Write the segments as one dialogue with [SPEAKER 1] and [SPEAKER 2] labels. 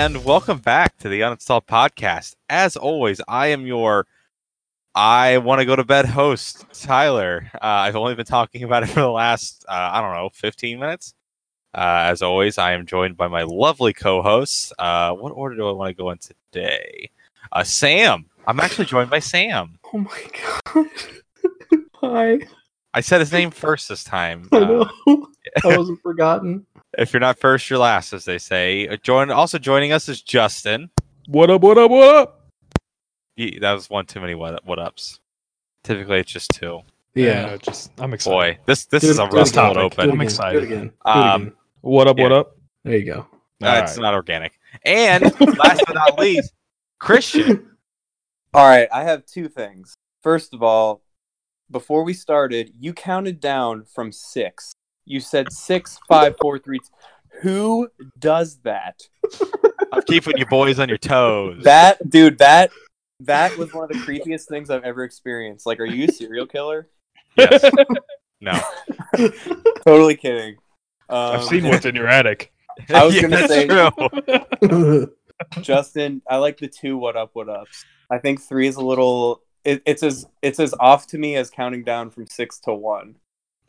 [SPEAKER 1] And welcome back to the Uninstalled Podcast. As always, I am your I want to go to bed host, Tyler. Uh, I've only been talking about it for the last, uh, I don't know, 15 minutes. Uh, as always, I am joined by my lovely co hosts. Uh, what order do I want to go in today? Uh, Sam. I'm actually joined by Sam.
[SPEAKER 2] Oh my god. Hi.
[SPEAKER 1] I said his name first this time.
[SPEAKER 2] I
[SPEAKER 1] Uh,
[SPEAKER 2] know. I wasn't forgotten.
[SPEAKER 1] If you're not first, you're last, as they say. Uh, Join also joining us is Justin.
[SPEAKER 3] What up? What up? What up?
[SPEAKER 1] Ye- that was one too many what what ups. Typically, it's just two.
[SPEAKER 2] Yeah.
[SPEAKER 3] just I'm excited.
[SPEAKER 1] Boy, this this
[SPEAKER 2] Do
[SPEAKER 1] is
[SPEAKER 2] it-
[SPEAKER 1] a
[SPEAKER 2] do it
[SPEAKER 1] rough
[SPEAKER 2] again.
[SPEAKER 1] cold open.
[SPEAKER 3] I'm
[SPEAKER 2] Do it
[SPEAKER 3] excited.
[SPEAKER 2] again. Do it
[SPEAKER 1] Um.
[SPEAKER 3] What up? What up?
[SPEAKER 2] There you go.
[SPEAKER 1] Uh, it's
[SPEAKER 3] Alright.
[SPEAKER 1] not organic. And last but not least, Christian.
[SPEAKER 4] All right, I have two things. First of all, before we started, you counted down from six. You said six, five, four, three. Who does that?
[SPEAKER 1] I'm keeping you boys on your toes.
[SPEAKER 4] That dude, that that was one of the creepiest things I've ever experienced. Like, are you a serial killer?
[SPEAKER 1] yes. No.
[SPEAKER 4] Totally kidding. Um,
[SPEAKER 3] I've seen what's in your attic.
[SPEAKER 4] I was
[SPEAKER 1] Yeah,
[SPEAKER 4] gonna say-
[SPEAKER 1] true.
[SPEAKER 4] Justin, I like the two what up what ups. I think three is a little. It, it's as it's as off to me as counting down from six to one.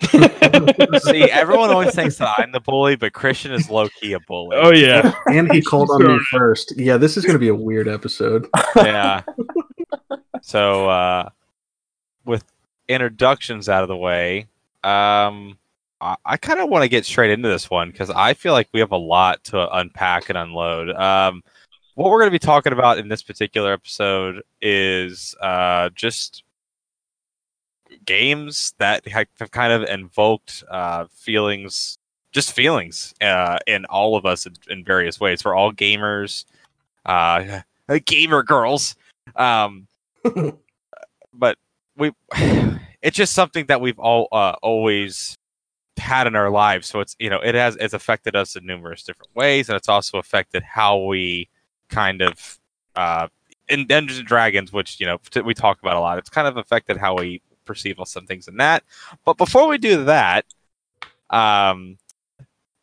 [SPEAKER 1] See, everyone always thinks that I'm the bully, but Christian is low key a bully.
[SPEAKER 3] Oh yeah.
[SPEAKER 2] and he called on me first. Yeah, this is going to be a weird episode.
[SPEAKER 1] yeah. So, uh, with introductions out of the way, um, I, I kind of want to get straight into this one because I feel like we have a lot to unpack and unload. Um, what we're going to be talking about in this particular episode is uh, just games that have kind of invoked uh, feelings, just feelings uh, in all of us in, in various ways. We're all gamers, uh, gamer girls. Um, but we it's just something that we've all uh, always had in our lives so it's you know it has it's affected us in numerous different ways and it's also affected how we kind of uh in Dungeons and Dragons which you know we talk about a lot it's kind of affected how we perceive some things in that but before we do that um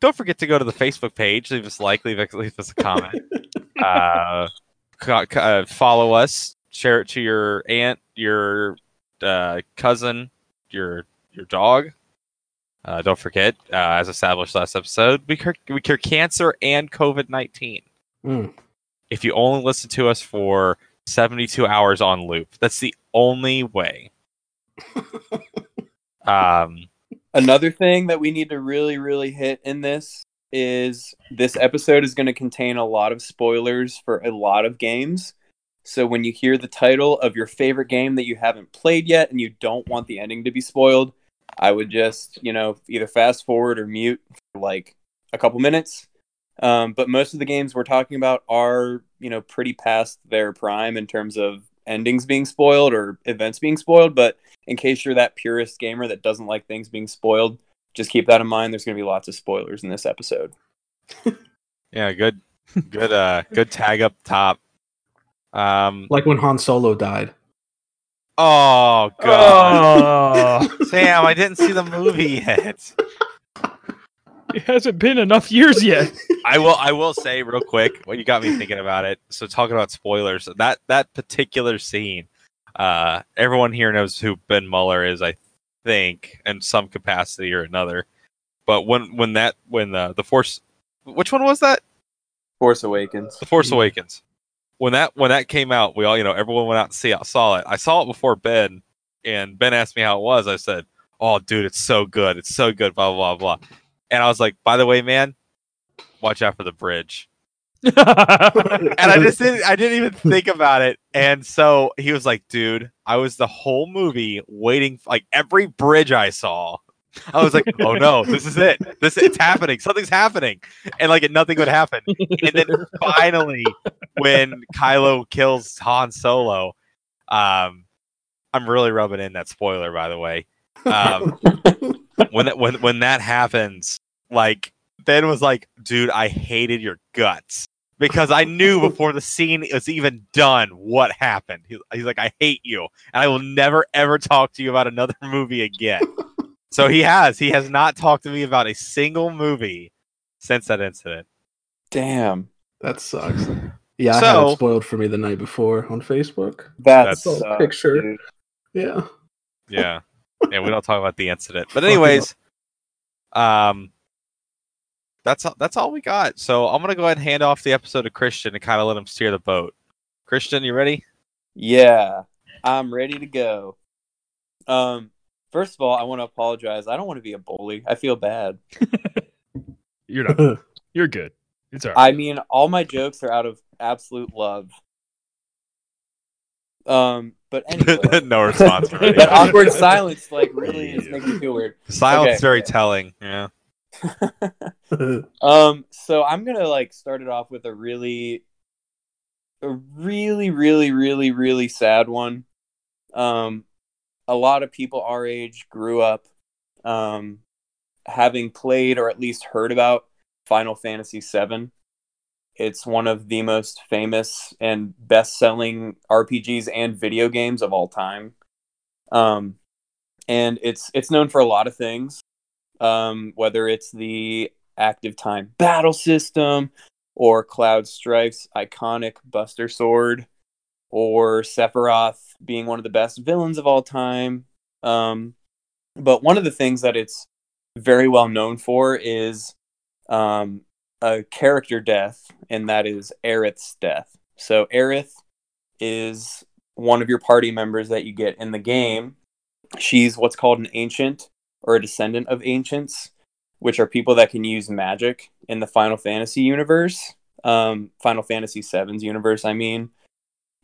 [SPEAKER 1] don't forget to go to the Facebook page leave us a like leave, leave us a comment uh, co- co- uh follow us share it to your aunt, your uh, cousin, your your dog. Uh, don't forget, uh, as established last episode, we cure, we cure cancer and COVID nineteen.
[SPEAKER 2] Mm.
[SPEAKER 1] If you only listen to us for seventy two hours on loop, that's the only way. Um,
[SPEAKER 4] Another thing that we need to really, really hit in this is this episode is going to contain a lot of spoilers for a lot of games. So when you hear the title of your favorite game that you haven't played yet and you don't want the ending to be spoiled, I would just, you know, either fast forward or mute for like a couple minutes. Um, but most of the games we're talking about are, you know, pretty past their prime in terms of endings being spoiled or events being spoiled. But in case you're that purist gamer that doesn't like things being spoiled, just keep that in mind. There's going to be lots of spoilers in this episode.
[SPEAKER 1] yeah, good, good, uh, good tag up top. Um,
[SPEAKER 2] Like when Han Solo died.
[SPEAKER 1] oh god,
[SPEAKER 3] Oh,
[SPEAKER 1] Sam, I didn't see the movie yet.
[SPEAKER 3] it hasn't been enough years yet.
[SPEAKER 1] I will. I will say real quick. What you got me thinking about it. So talking about spoilers. That that particular scene. Uh, everyone here knows who Ben Muller is. I think in some capacity or another. But when when that when the the Force, which one was that?
[SPEAKER 4] Force Awakens.
[SPEAKER 1] The Force
[SPEAKER 2] Yeah.
[SPEAKER 1] Awakens. When that when that came out, we all you know everyone went out and see I saw it. I saw it before Ben, and Ben asked me how it was. I said, "Oh, dude, it's so good. It's so good." Blah blah blah. And I was like, "By the way, man, watch out for the bridge." and I just didn't I didn't even think about it. And so he was like, dude, I was the whole movie waiting like every bridge I saw. I was like, oh no, this is it. This it's happening. Something's happening. And like nothing would happen. And then finally when Kylo kills Han Solo, um I'm really rubbing in that spoiler by the way. Um when that when when that happens, like Ben was like, dude, I hated your guts because I knew before the scene was even done what happened. He, he's like, I hate you, and I will never ever talk to you about another movie again. so he has he has not talked to me about a single movie since that incident.
[SPEAKER 4] Damn.
[SPEAKER 2] That sucks. Yeah, I had
[SPEAKER 1] So-
[SPEAKER 2] it spoiled for me the night before on Facebook.
[SPEAKER 4] That's,
[SPEAKER 1] That's-
[SPEAKER 4] uh,
[SPEAKER 2] Picture.
[SPEAKER 4] dude.
[SPEAKER 2] Yeah.
[SPEAKER 1] Yeah. Yeah, we don't talk about the incident. But anyways, um that's all, that's all we got. So I'm gonna go ahead and hand off the episode to Christian and kind of let him steer the boat. Christian, you ready?
[SPEAKER 4] Yeah, I'm ready to go. Um, first of all, I want to apologize. I don't want to be a bully. I feel bad.
[SPEAKER 3] You're not. You're good. It's all right.
[SPEAKER 4] I mean, all my jokes are out of absolute love. Um, but anyway,
[SPEAKER 1] no response. Already.
[SPEAKER 4] that awkward silence like really is making me feel weird.
[SPEAKER 1] Silence
[SPEAKER 4] Okay.
[SPEAKER 1] very telling. Yeah.
[SPEAKER 4] Um, so I'm gonna like start it off with a really, a really, really, really, really sad one. Um, a lot of people our age grew up, um, having played or at least heard about Final Fantasy VII. It's one of the most famous and best-selling RPGs and video games of all time. Um, and it's it's known for a lot of things um, whether it's the active time battle system or Cloud Strife's iconic Buster Sword or Sephiroth being one of the best villains of all time. Um, but one of the things that it's very well known for is um, a character death, and that is Aerith's death. So Aerith is one of your party members that you get in the game. She's what's called an ancient or a descendant of ancients, which are people that can use magic in the Final Fantasy universe, um, Final Fantasy VII's universe. I mean,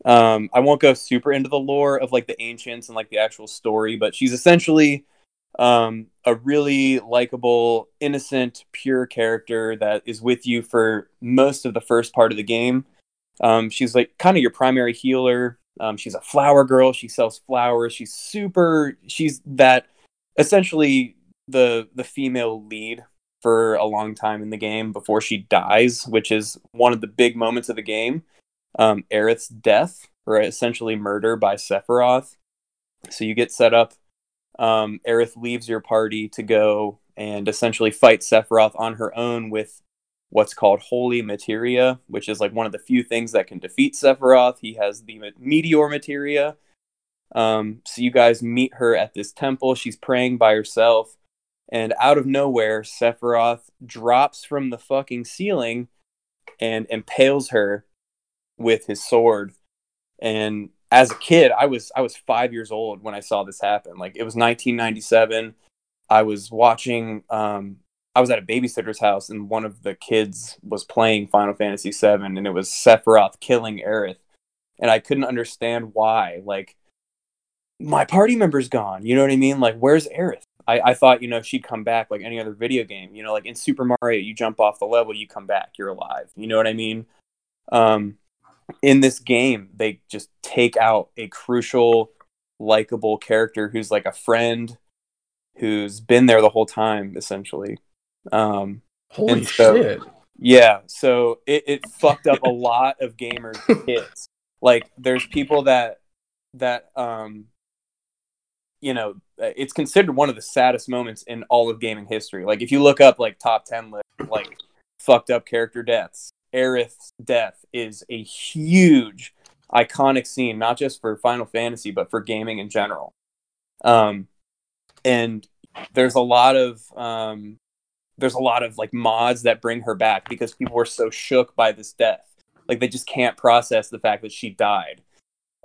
[SPEAKER 4] um, I won't go super into the lore of like the ancients and like the actual story, but she's essentially um, a really likable, innocent, pure character that is with you for most of the first part of the game. Um, she's like kind of your primary healer. Um, she's a flower girl. She sells flowers. She's super. She's that essentially the the female lead for a long time in the game before she dies, which is one of the big moments of the game. Um, Aerith's death, or essentially murder by Sephiroth. So you get set up. Um, Aerith leaves your party to go and essentially fight Sephiroth on her own with what's called Holy Materia, which is like one of the few things that can defeat Sephiroth. He has the Meteor Materia. Um, so you guys meet her at this temple. She's praying by herself. And out of nowhere, Sephiroth drops from the fucking ceiling and impales her with his sword. And as a kid, I was I was five years old when I saw this happen. Like it was 1997. I was watching. Um, I was at a babysitter's house, and one of the kids was playing Final Fantasy VII, and it was Sephiroth killing Aerith, and I couldn't understand why. Like my party member's gone. You know what I mean? Like where's Aerith? I, I thought you know she'd come back like any other video game. You know, like in Super Mario, you jump off the level, you come back, you're alive. You know what I mean? Um, in this game, they just take out a crucial, likable character who's like a friend, who's been there the whole time, essentially. Um,
[SPEAKER 2] Holy
[SPEAKER 4] so-
[SPEAKER 2] shit.
[SPEAKER 4] yeah, so it, it fucked up a lot of gamers' kids. Like, there's people that that um, you know, it's considered one of the saddest moments in all of gaming history. Like, if you look up like top ten list, like fucked up character deaths, Aerith's death is a huge, iconic scene, not just for Final Fantasy, but for gaming in general. Um, and there's a lot of um, there's a lot of like mods that bring her back because people were so shook by this death. Like they just can't process the fact that she died.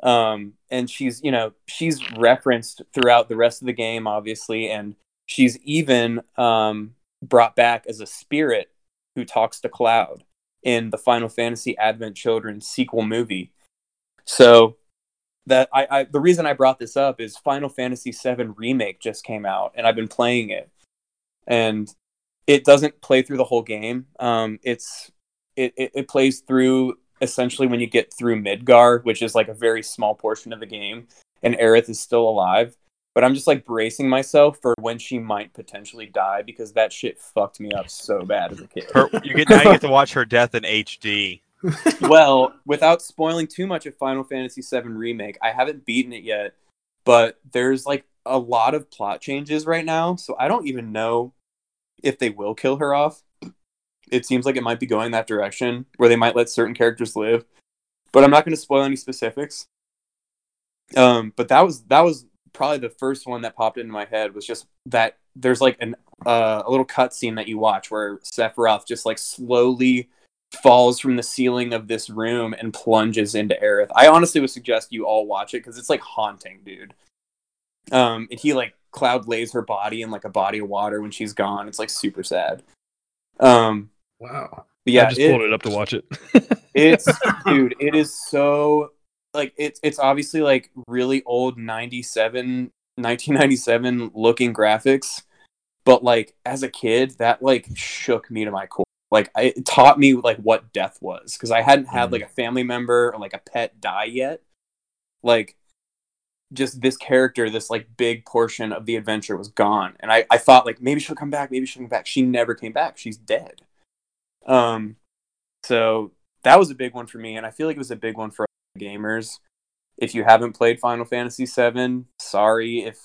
[SPEAKER 4] Um, and she's, you know, she's referenced throughout the rest of the game, obviously, and she's even um, brought back as a spirit who talks to Cloud in the Final Fantasy Advent Children sequel movie. So that I, I the reason I brought this up is Final Fantasy VII remake just came out, and I've been playing it, and it doesn't play through the whole game. Um, it's it, it, it plays through essentially when you get through Midgar, which is like a very small portion of the game, and Aerith is still alive. But I'm just like bracing myself for when she might potentially die because that shit fucked me up so bad as a kid.
[SPEAKER 1] Her, you get now you get to watch her death in HD.
[SPEAKER 4] well, without spoiling too much of Final Fantasy VII Remake, I haven't beaten it yet, but there's like a lot of plot changes right now, so I don't even know if they will kill her off. it seems like it might be going that direction where they might let certain characters live. But I'm not going to spoil any specifics. Um, but that was that was probably the first one that popped into my head was just that there's like an uh, a little cutscene that you watch where Sephiroth just like slowly falls from the ceiling of this room and plunges into Aerith. I honestly would suggest you all watch it because it's like haunting, dude. Um, and he like Cloud lays her body in like a body of water when she's gone. It's like super sad. Um,
[SPEAKER 2] Wow.
[SPEAKER 4] but yeah,
[SPEAKER 3] I just
[SPEAKER 4] it-
[SPEAKER 3] pulled it up to watch it.
[SPEAKER 4] it's dude, it is so like it's it's obviously like really old 97 1997 looking graphics, but like as a kid that like shook me to my core. Like I, it taught me like what death was because I hadn't had
[SPEAKER 3] Mhm.
[SPEAKER 4] like a family member or like a pet die yet. Like just this character, this like big portion of the adventure was gone. And I, I thought like maybe she'll come back, maybe she'll come back. She never came back. She's dead. Um so that was a big one for me, and I feel like it was a big one for gamers. If you haven't played Final Fantasy VII, sorry if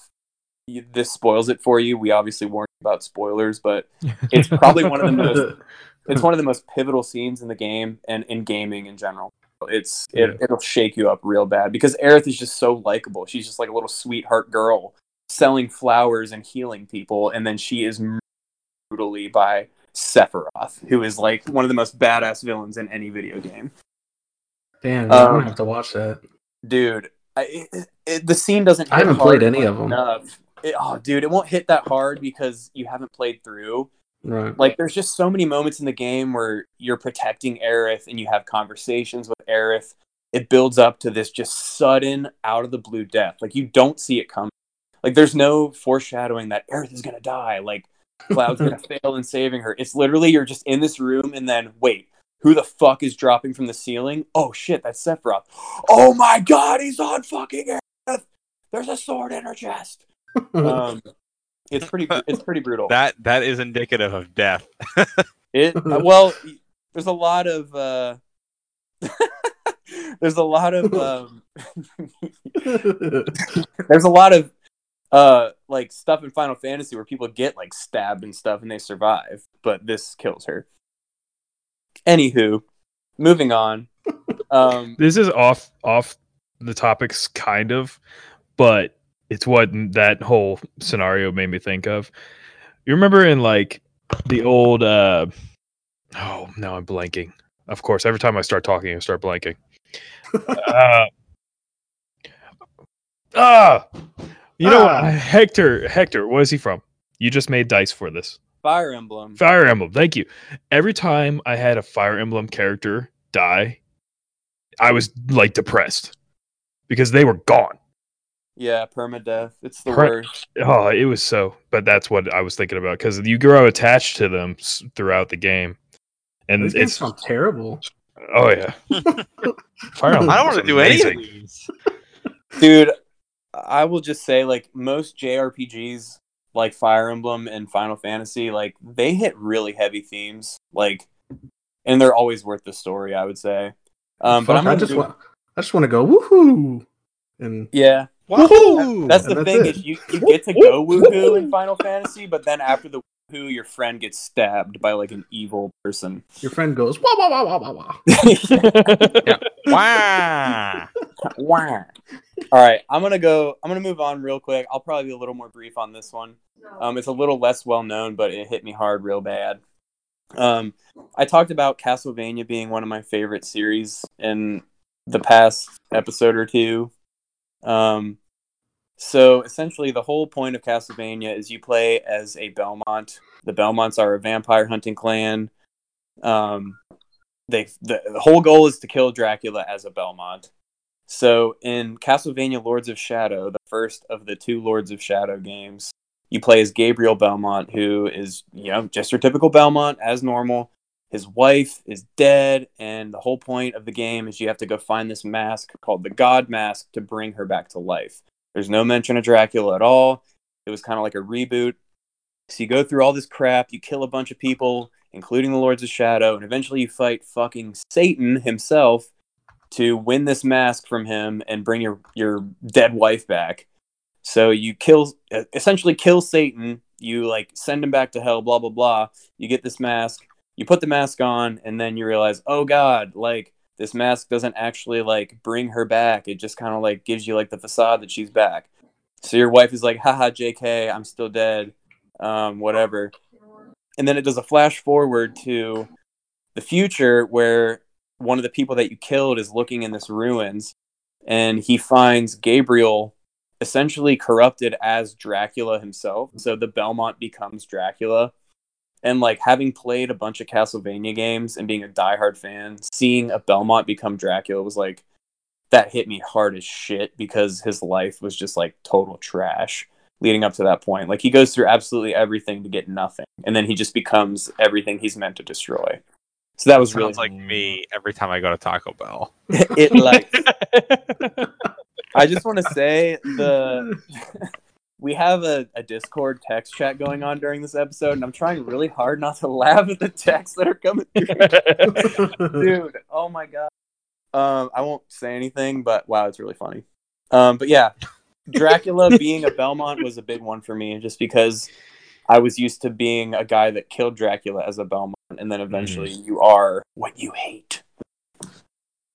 [SPEAKER 4] you, this spoils it for you. We obviously warned you about spoilers, but it's probably one of the most it's one of the most pivotal scenes in the game and in gaming in general. It's it, it'll shake you up real bad because Aerith is just so likable. She's just like a little sweetheart girl selling flowers and healing people, and then she is murdered brutally by Sephiroth, who is like one of the most badass villains in any video game.
[SPEAKER 2] Damn, yeah, I'm
[SPEAKER 4] Um,
[SPEAKER 2] gonna have to watch that.
[SPEAKER 4] Dude, I, it, it, the scene doesn't.
[SPEAKER 2] I haven't played any of
[SPEAKER 4] them. It- oh, dude, it won't hit that hard because you haven't played through.
[SPEAKER 2] Right.
[SPEAKER 4] like there's just so many moments in the game where you're protecting Aerith and you have conversations with Aerith. It builds up to this just sudden out of the blue death. Like you don't see it coming. Like there's no foreshadowing that Aerith is gonna die. Like Cloud's gonna fail in saving her. It's literally you're just in this room and then wait, who the fuck is dropping from the ceiling? Oh shit, that's Sephiroth. Oh my god, he's on fucking earth. There's a sword in her chest. Um, it's pretty. It's pretty brutal.
[SPEAKER 1] That that is indicative of death.
[SPEAKER 4] It uh, well, there's a lot of uh, there's a lot of um, there's a lot of uh like stuff in Final Fantasy where people get like stabbed and stuff and they survive, but this kills her. Anywho, moving on. Um,
[SPEAKER 3] this is off off the topics kind of, but it's what that whole scenario made me think of. You remember in like the old uh oh now I'm blanking. Of course, every time I start talking, I start blanking. uh, ah, you know
[SPEAKER 2] Ah.
[SPEAKER 3] what? Hector. Hector, where is he from? You just made dice for this.
[SPEAKER 4] Fire Emblem.
[SPEAKER 3] Fire Emblem. Thank you. Every time I had a Fire Emblem character die, I was like depressed because they were gone.
[SPEAKER 4] Yeah, permadeath. It's the
[SPEAKER 3] Per-
[SPEAKER 4] worst.
[SPEAKER 3] Oh, it was so. But that's what I was thinking about because you grow attached to them throughout the game, and
[SPEAKER 2] These
[SPEAKER 3] it's
[SPEAKER 2] sound terrible.
[SPEAKER 3] oh yeah. Fire Emblem.
[SPEAKER 1] I don't want to do any of these.
[SPEAKER 4] Dude, I will just say like most JRPGs like Fire Emblem and Final Fantasy, like they hit really heavy themes, like and they're always worth the story, I would say. Um but
[SPEAKER 2] Fuck,
[SPEAKER 4] I'm
[SPEAKER 2] I just
[SPEAKER 4] do-
[SPEAKER 2] want I just want to go woohoo and
[SPEAKER 4] Yeah.
[SPEAKER 1] Woohoo!
[SPEAKER 4] That's the
[SPEAKER 2] that's
[SPEAKER 4] thing
[SPEAKER 2] it.
[SPEAKER 4] is you, you get to go woohoo in Final Fantasy, but then after the woohoo your friend gets stabbed by like an evil person.
[SPEAKER 2] your friend goes wah wah wah wah wah wah.
[SPEAKER 1] wow.
[SPEAKER 4] Wah. All right, I'm gonna go. I'm gonna move on real quick. I'll probably be a little more brief on this one. Um, it's a little less well known, but it hit me hard real bad. Um, I talked about Castlevania being one of my favorite series in the past episode or two. Um, so essentially, the whole point of Castlevania is you play as a Belmont. The Belmonts are a vampire hunting clan. Um, they the, the whole goal is to kill Dracula as a Belmont. So in Castlevania Lords of Shadow, the first of the two Lords of Shadow games, you play as Gabriel Belmont, who is, you know, just your typical Belmont as normal. His wife is dead, and the whole point of the game is you have to go find this mask called the God Mask to bring her back to life. There's no mention of Dracula at all. It was kind of like a reboot. So you go through all this crap, you kill a bunch of people, including the Lords of Shadow, and eventually you fight fucking Satan himself to win this mask from him and bring your your dead wife back. So you kill essentially kill Satan, you like send him back to hell, blah blah blah. You get this mask, you put the mask on and then you realize, oh god, like this mask doesn't actually like bring her back. It just kind of like gives you like the facade that she's back. So your wife is like, haha, JK, I'm still dead. Um, whatever. And then it does a flash forward to the future where one of the people that you killed is looking in this ruins and he finds Gabriel essentially corrupted as Dracula himself. So the Belmont becomes Dracula. And like having played a bunch of Castlevania games and being a diehard fan, seeing a Belmont become Dracula was like that hit me hard as shit because his life was just like total trash leading up to that point. Like he goes through absolutely everything to get nothing, and then he just becomes everything he's meant to destroy. So that was really
[SPEAKER 1] Sounds like me every time I go to Taco Bell.
[SPEAKER 4] it. Like I just want to say the we have a, a Discord text chat going on during this episode, and I'm trying really hard not to laugh at the texts that are coming through. Dude, oh my god. Um, I won't say anything, but wow, it's really funny. Um, but yeah, Dracula being a Belmont was a big one for me, just because I was used to being a guy that killed Dracula as a Belmont, and then eventually mm-hmm. you are what you hate.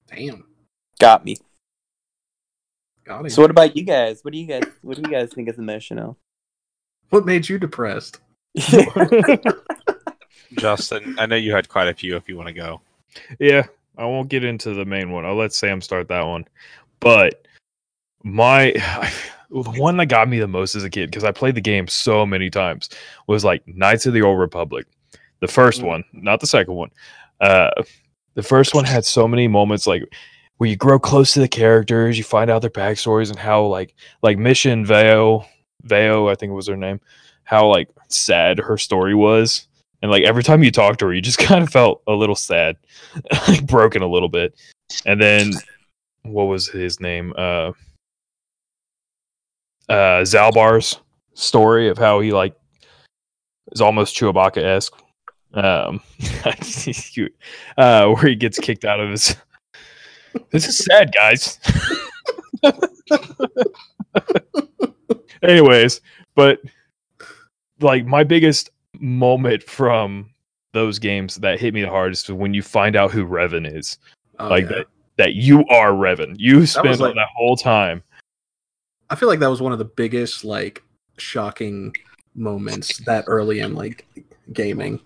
[SPEAKER 2] Damn.
[SPEAKER 4] Got me.
[SPEAKER 2] Got it.
[SPEAKER 4] So what about you guys? What do you guys what do you guys think is emotional?
[SPEAKER 2] what made you depressed?
[SPEAKER 1] Justin, I know you had quite a few. If you want to go,
[SPEAKER 3] yeah, I won't get into the main one. I'll let Sam start that one. But my the one that got me the most as a kid because I played the game so many times was like Knights of the Old Republic, the first
[SPEAKER 4] Mm.
[SPEAKER 3] one, not the second one. Uh, the first one had so many moments like where you grow close to the characters, you find out their backstories and how like like Mission Vao Vao I think it was her name, how like sad her story was. And like every time you talked to her, you just kind of felt a little sad, like broken a little bit. And then what was his name? Uh uh Zaalbar's story of how he like is almost Chewbacca esque. Um uh where he gets kicked out of his This is sad, guys. Anyways, but like my biggest moment from those games that hit me the hardest was when you find out who Revan is.
[SPEAKER 2] Oh,
[SPEAKER 3] like
[SPEAKER 2] yeah.
[SPEAKER 3] that that you are Revan. You spent
[SPEAKER 2] like-
[SPEAKER 3] that whole time.
[SPEAKER 2] I feel like that was one of the biggest like shocking moments that early in like gaming.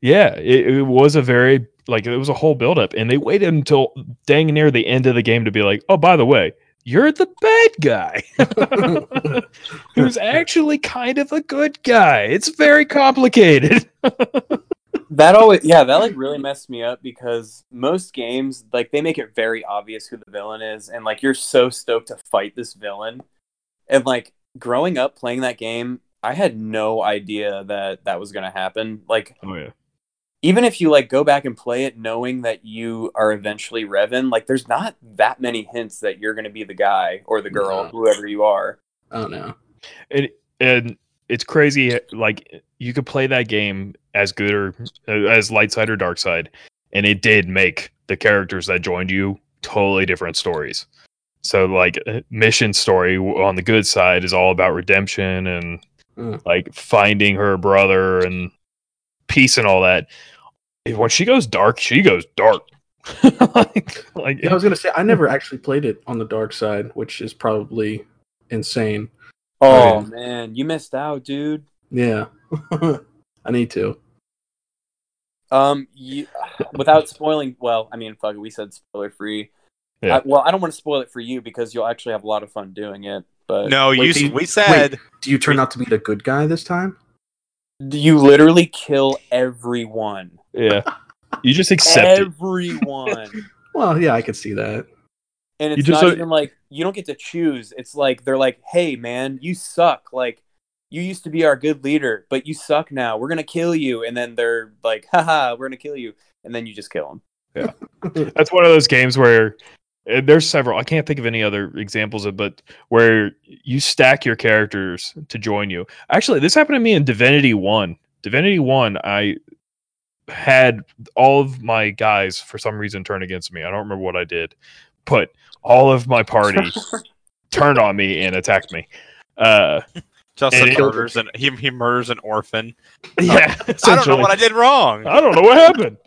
[SPEAKER 3] Yeah, it, it was a very like it was a whole build up, and they waited until dang near the end of the game to be like, "Oh, by the way, you're the bad guy, who's actually kind of a good guy." It's very complicated.
[SPEAKER 4] That always, yeah, that like really messed me up because most games, like, they make it very obvious who the villain is, and like, you're so stoked to fight this villain. And like, growing up playing that game, I had no idea that that was going to happen. Like,
[SPEAKER 3] Oh yeah,
[SPEAKER 4] even if you like go back and play it knowing that you are eventually Revan, like, there's not that many hints that you're going to be the guy or the girl,
[SPEAKER 2] No.
[SPEAKER 4] whoever you are.
[SPEAKER 2] Oh no.
[SPEAKER 3] and and it's crazy. Like you could play that game as good or uh, as light side or dark side, and it did make the characters that joined you totally different stories. So like uh, mission story on the good side is all about redemption and
[SPEAKER 2] Mm.
[SPEAKER 3] like finding her brother and peace and all that. When she goes dark, she goes dark. like, like
[SPEAKER 2] Yeah, I was gonna say I never actually played it on the dark side, which is probably insane.
[SPEAKER 4] Oh,
[SPEAKER 2] yeah.
[SPEAKER 4] man, you missed out, dude.
[SPEAKER 2] Yeah. I need to.
[SPEAKER 4] Um, you, without spoiling, well, I mean, fuck we said spoiler free.
[SPEAKER 3] Yeah.
[SPEAKER 4] I, well, I don't want to spoil it for you because you'll actually have a lot of fun doing it. But
[SPEAKER 1] no.
[SPEAKER 2] Wait,
[SPEAKER 1] s-
[SPEAKER 2] do you-
[SPEAKER 1] we said
[SPEAKER 2] Do you turn out to be the good guy this time?
[SPEAKER 4] You literally kill everyone.
[SPEAKER 3] yeah, you just accept it.
[SPEAKER 4] everyone.
[SPEAKER 2] Well, yeah, I could see that.
[SPEAKER 4] And
[SPEAKER 3] You
[SPEAKER 4] it's
[SPEAKER 3] just
[SPEAKER 4] not
[SPEAKER 3] don't-
[SPEAKER 4] even like you don't get to choose. It's like they're like, "Hey, man, you suck. Like, you used to be our good leader, but you suck now. We're gonna kill you." And then they're like, "Haha, we're gonna kill you." And then you just kill them.
[SPEAKER 3] Yeah, that's one of those games where there's several. I can't think of any other examples of, but where you stack your characters to join you. Actually, this happened to me in Divinity One. Divinity One, I had all of my guys for some reason turn against me. I don't remember what I did, but all of my party turned on me and attacked me. Uh,
[SPEAKER 1] Justin
[SPEAKER 3] And-
[SPEAKER 1] murders and he he murders an orphan.
[SPEAKER 3] Yeah,
[SPEAKER 1] I don't know what I did wrong.
[SPEAKER 3] I don't know what happened.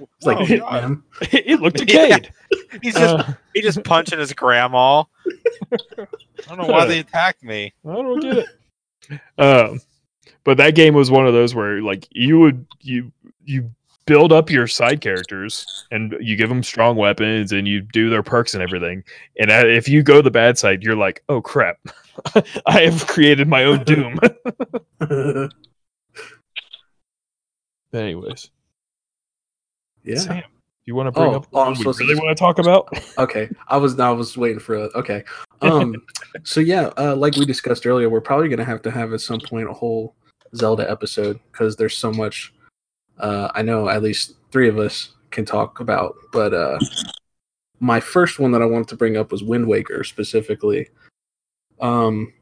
[SPEAKER 2] It's like
[SPEAKER 1] Oh,
[SPEAKER 2] Hitman.
[SPEAKER 3] it looked decayed.
[SPEAKER 1] He's just
[SPEAKER 3] Uh,
[SPEAKER 1] he just punching his grandma. I don't know why they attacked me.
[SPEAKER 3] I don't get it. Um, but that game was one of those where like you would you you build up your side characters and you give them strong weapons and you do their perks and everything. And uh, if you go the bad side, you're like, oh crap, I have created my own doom. Anyways,
[SPEAKER 2] yeah.
[SPEAKER 3] Sam, you want to bring
[SPEAKER 2] Oh,
[SPEAKER 3] up
[SPEAKER 2] oh,
[SPEAKER 3] we
[SPEAKER 2] to
[SPEAKER 3] really want to talk about?
[SPEAKER 2] Okay. I was I was waiting for a okay. Um so yeah, uh like we discussed earlier, we're probably gonna have to have at some point a whole Zelda episode because there's so much uh I know at least three of us can talk about. But uh my first one that I wanted to bring up was Wind Waker specifically. Um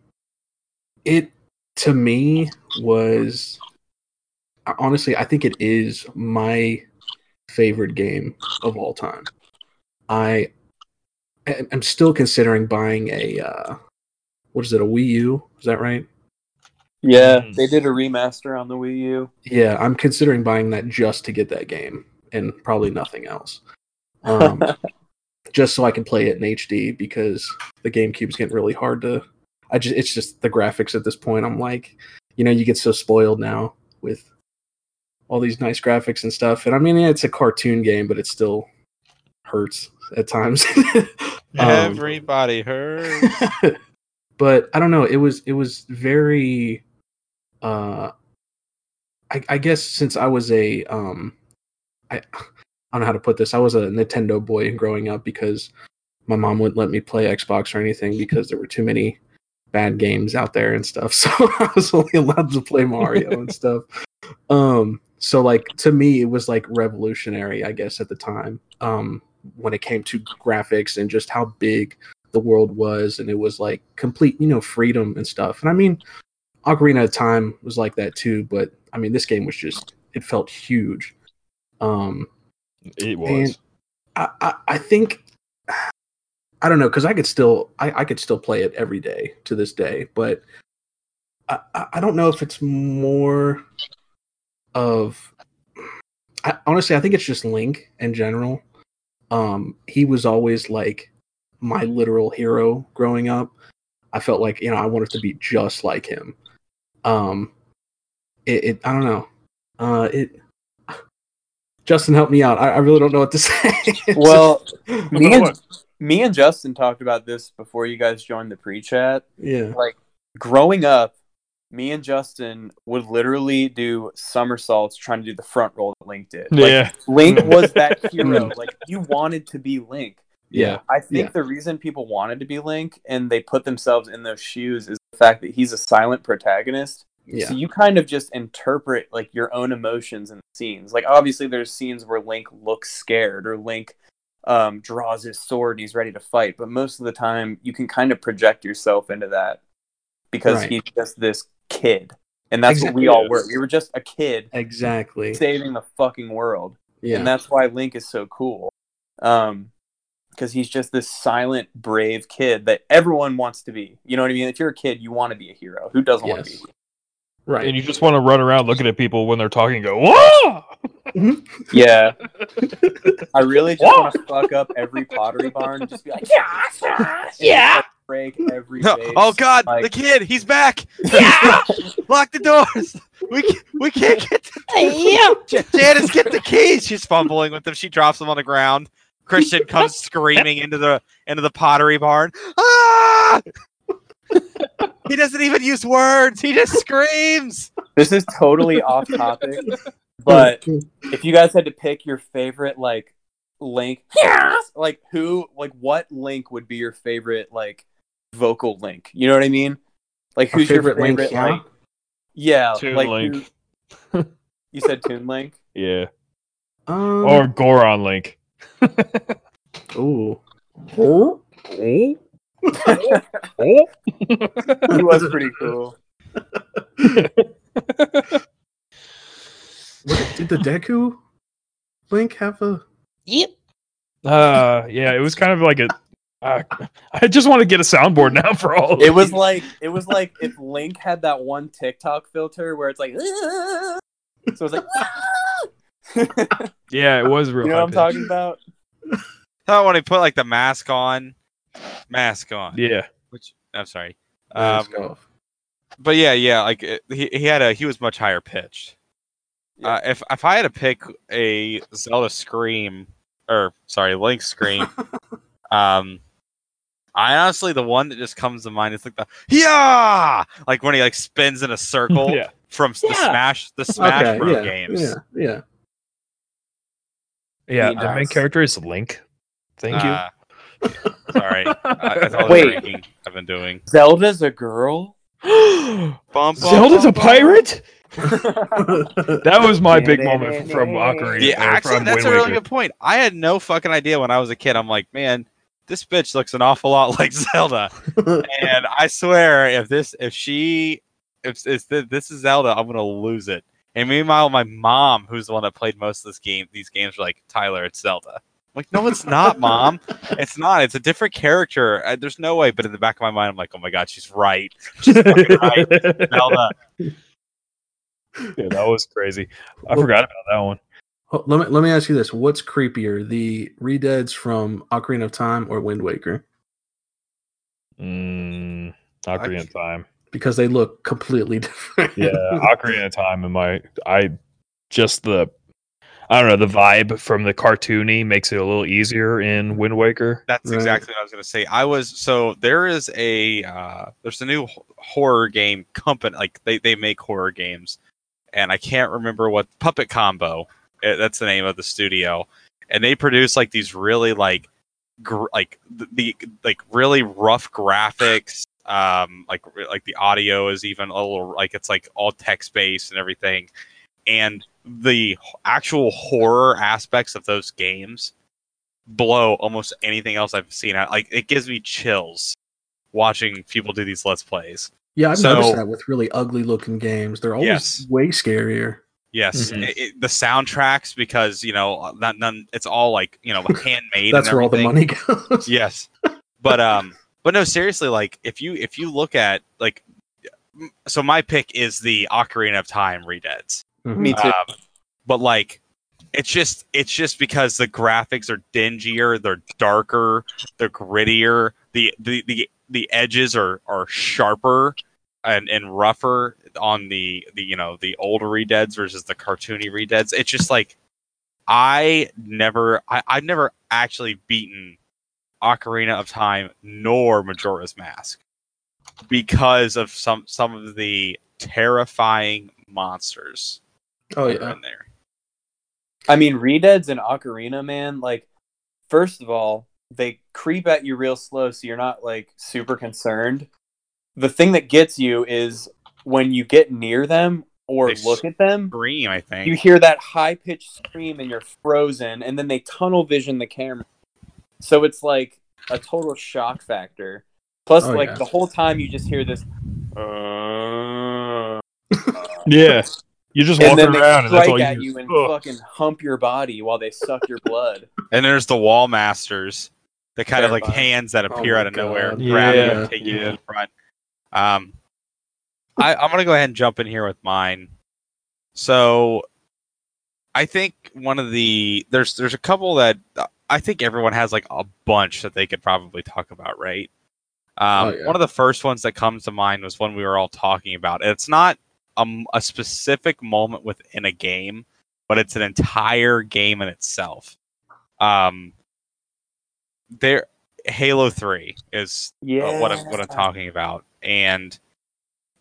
[SPEAKER 2] it to me was honestly I think it is my favorite game of all time. I I- I'm still considering buying a uh, what is it? A Wii U? Is that right?
[SPEAKER 4] Yeah,
[SPEAKER 3] Mm.
[SPEAKER 4] they did a remaster on the Wii U.
[SPEAKER 2] Yeah, I'm considering buying that just to get that game and probably nothing else. Um, just so I can play it in HD because the GameCube's getting really hard to. I just it's just the graphics at this point. I'm like, you know, you get so spoiled now with all these nice graphics and stuff. And I mean, yeah, it's a cartoon game, but it still hurts at times. Um,
[SPEAKER 1] Everybody hurts.
[SPEAKER 2] but I don't know. It was it was very. Uh, I, I guess since I was a um, I I don't know how to put this. I was a Nintendo boy growing up because my mom wouldn't let me play Xbox or anything because there were too many bad games out there and stuff. So I was only allowed to play Mario and stuff. Um, so like to me, it was like revolutionary, I guess, at the time. Um, when it came to graphics and just how big the world was, and it was like complete, you know, freedom and stuff. And I mean, Ocarina of Time was like that too, but I mean, this game was just it felt huge. Um,
[SPEAKER 3] It was.
[SPEAKER 2] I, I, I think I don't know because I could still I, I could still play it every day to this day, but I I don't know if it's more of I, honestly I think it's just Link in general. Um, he was always like my literal hero growing up. I felt like you know I wanted to be just like him. Um, it, it I don't know. Uh, it Justin, help me out. I, I really don't know what to say.
[SPEAKER 4] Well, me and me and Justin talked about this before you guys joined the pre-chat.
[SPEAKER 2] yeah,
[SPEAKER 4] Like growing up, me and Justin would literally do somersaults trying to do the front roll that Link did. Like,
[SPEAKER 3] yeah.
[SPEAKER 4] Link was that hero. Like you wanted to be Link.
[SPEAKER 2] yeah,
[SPEAKER 4] I think
[SPEAKER 2] Yeah.
[SPEAKER 4] the reason people wanted to be Link and they put themselves in those shoes is the fact that he's a silent protagonist.
[SPEAKER 2] yeah,
[SPEAKER 4] So you kind of just interpret like your own emotions in the scenes. Like obviously there's scenes where Link looks scared or Link um, draws his sword and he's ready to fight, but most of the time you can kind of project yourself into that because
[SPEAKER 2] Right.
[SPEAKER 4] he's just this kid. And that's what we all were. We were just a kid
[SPEAKER 2] exactly.
[SPEAKER 4] saving the fucking world
[SPEAKER 2] Yeah,
[SPEAKER 4] and that's why Link is so cool. Um, because he's just this silent, brave kid that everyone wants to be. You know what I mean? If you're a kid, you want to be a hero. Who doesn't want to
[SPEAKER 2] Yes.
[SPEAKER 4] be?
[SPEAKER 2] right.
[SPEAKER 3] And you just want to run around looking at people when they're talking and go, whoa!
[SPEAKER 4] Yeah, I really just want to fuck up every pottery barn and just be like, yeah,
[SPEAKER 3] Yeah.
[SPEAKER 4] Break every.
[SPEAKER 1] No,
[SPEAKER 4] vase.
[SPEAKER 1] oh God,
[SPEAKER 4] Like-
[SPEAKER 1] the kid, he's back. Yeah! Lock the doors. We ca- we can't get the J- Janice, get the keys. She's fumbling with them. She drops them on the ground. Christian comes screaming into the into the pottery barn. Ah! he doesn't even use words. He just screams.
[SPEAKER 4] This is totally off topic, but if you guys had to pick your favorite like Link, yeah, like who, like what Link would be your favorite like vocal Link? You know what I mean? Like
[SPEAKER 2] Our
[SPEAKER 4] who's your
[SPEAKER 2] favorite
[SPEAKER 4] favorite?
[SPEAKER 2] Link, yeah?
[SPEAKER 4] like, yeah,
[SPEAKER 3] Toon
[SPEAKER 4] like
[SPEAKER 3] Link.
[SPEAKER 4] who- you said Toon Link.
[SPEAKER 3] Yeah.
[SPEAKER 2] um,
[SPEAKER 3] Or Goron Link.
[SPEAKER 2] ooh,
[SPEAKER 3] Oh.
[SPEAKER 4] he was pretty cool.
[SPEAKER 2] What- did the Deku Link have a? Yep.
[SPEAKER 3] Uh, yeah, it was kind of like a Uh, I just want to get a soundboard now for all. Of
[SPEAKER 4] It was
[SPEAKER 3] these.
[SPEAKER 4] like it was like if Link had that one TikTok filter where it's like, "Ah!" so it's like, "Ah!"
[SPEAKER 3] yeah, it was real.
[SPEAKER 4] you know what I'm
[SPEAKER 3] high-pitched.
[SPEAKER 4] talking about?
[SPEAKER 1] How when he put like the mask on, mask on.
[SPEAKER 3] Yeah,
[SPEAKER 1] Which I'm sorry. Um, but yeah, yeah, like it, he he had a he was much higher pitched.
[SPEAKER 4] Yeah.
[SPEAKER 1] Uh, if if I had to pick a Zelda scream or sorry Link scream, um, I honestly the one that just comes to mind is like the yeah, like when he like spins in a circle
[SPEAKER 3] yeah.
[SPEAKER 1] from s- the Smash the Smash
[SPEAKER 2] Okay,
[SPEAKER 1] Bro
[SPEAKER 2] yeah,
[SPEAKER 1] games.
[SPEAKER 2] yeah, yeah.
[SPEAKER 3] Yeah, the main character is Link. Thank you.
[SPEAKER 1] Uh, sorry, I,
[SPEAKER 4] Wait,
[SPEAKER 1] I've been doing.
[SPEAKER 4] Zelda's a girl.
[SPEAKER 1] Bum, bum,
[SPEAKER 3] Zelda's a
[SPEAKER 1] bum, bum.
[SPEAKER 3] pirate. That was my big moment from Ocarina.
[SPEAKER 1] Yeah, actually,
[SPEAKER 3] from
[SPEAKER 1] that's a really
[SPEAKER 3] Waker.
[SPEAKER 1] good point. I had no fucking idea when I was a kid. I'm like, man, this bitch looks an awful lot like Zelda, and I swear, if this, if she, if, if this is Zelda, I'm gonna lose it. And meanwhile, my mom, who's the one that played most of this game, these games, were like, Tyler, it's Zelda. I'm like, no, it's not, mom. It's not. It's a different character. Uh, there's no way. But in the back of my mind, I'm like, oh my god, she's right. She's fucking right. Zelda.
[SPEAKER 3] Yeah, that was crazy. I forgot about that one.
[SPEAKER 2] Let me let me ask you this: What's creepier, the Redeads from Ocarina of Time or Wind Waker?
[SPEAKER 3] Mm, Ocarina of Time.
[SPEAKER 2] Because they look completely different.
[SPEAKER 3] Yeah, Ocarina of Time. And my, I just the, I don't know, the vibe from the cartoony makes it a little easier in Wind Waker.
[SPEAKER 1] That's
[SPEAKER 2] Right.
[SPEAKER 1] exactly what I was going to say. I was so there is a uh, there's a new horror game company like they they make horror games, and I can't remember what Puppet Combo. Eh, that's the name of the studio, and they produce like these really like gr- like the, the like really rough graphics. Um, like like the audio is even a little like it's like all text based and everything, and the actual horror aspects of those games blow almost anything else I've seen. I, like it gives me chills watching people do these let's plays.
[SPEAKER 2] yeah, I've
[SPEAKER 1] So-
[SPEAKER 2] noticed that with really ugly looking games. They're always
[SPEAKER 1] Yes.
[SPEAKER 2] way scarier.
[SPEAKER 1] Yes,
[SPEAKER 3] Mhm.
[SPEAKER 1] it- it- the soundtracks because you know not none. It's all like you know handmade.
[SPEAKER 2] That's
[SPEAKER 1] and
[SPEAKER 2] where all the money goes.
[SPEAKER 1] Yes, but um, but no, seriously, like if you if you look at like, so my pick is the Ocarina of Time Redeads.
[SPEAKER 2] Mhm.
[SPEAKER 4] Me too.
[SPEAKER 1] Um, but like, it's just it's just because the graphics are dingier, they're darker, they're grittier. The the the, the edges are are sharper and and rougher on the the you know the older redeads versus the cartoony redeads. It's just like I never I, I've never actually beaten Ocarina of Time nor Majora's Mask because of some some of the terrifying monsters
[SPEAKER 2] Oh yeah.
[SPEAKER 1] in there.
[SPEAKER 4] I mean, Redeads and Ocarina, man, like, first of all, they creep at you real slow, so you're not, like, super concerned. The thing that gets you is when you get near them or
[SPEAKER 1] They
[SPEAKER 4] look at them,
[SPEAKER 1] Scream, I think.
[SPEAKER 4] you hear that high pitched scream and you're frozen, and then they tunnel vision the camera. So it's like a total shock factor. Plus,
[SPEAKER 2] Oh,
[SPEAKER 4] like,
[SPEAKER 2] yeah.
[SPEAKER 4] the whole time you just hear this. "Uh,"
[SPEAKER 3] Yeah, you're just
[SPEAKER 4] and
[SPEAKER 3] walking
[SPEAKER 4] then they
[SPEAKER 3] around, and that's
[SPEAKER 4] strike
[SPEAKER 3] all
[SPEAKER 4] at
[SPEAKER 3] you.
[SPEAKER 4] you and
[SPEAKER 3] Ugh.
[SPEAKER 4] fucking hump your body while they suck your blood.
[SPEAKER 1] and there's the wall masters, the kind of like
[SPEAKER 4] Terrifying.
[SPEAKER 1] hands that
[SPEAKER 2] Oh
[SPEAKER 1] appear
[SPEAKER 2] my
[SPEAKER 1] out of nowhere,
[SPEAKER 2] God.
[SPEAKER 1] grab you and take you
[SPEAKER 3] yeah.
[SPEAKER 1] to the front. Um, I, I'm gonna go ahead and jump in here with mine. So, I think one of the there's there's a couple that I think everyone has like a bunch that they could probably talk about, right? Um,
[SPEAKER 2] Oh, yeah.
[SPEAKER 1] One of the first ones that comes to mind was one we were all talking about. It's not a specific moment within a game, but it's an entire game in itself. Um, there, Halo Three is
[SPEAKER 4] Yeah.
[SPEAKER 1] uh, what I'm what I'm talking about, and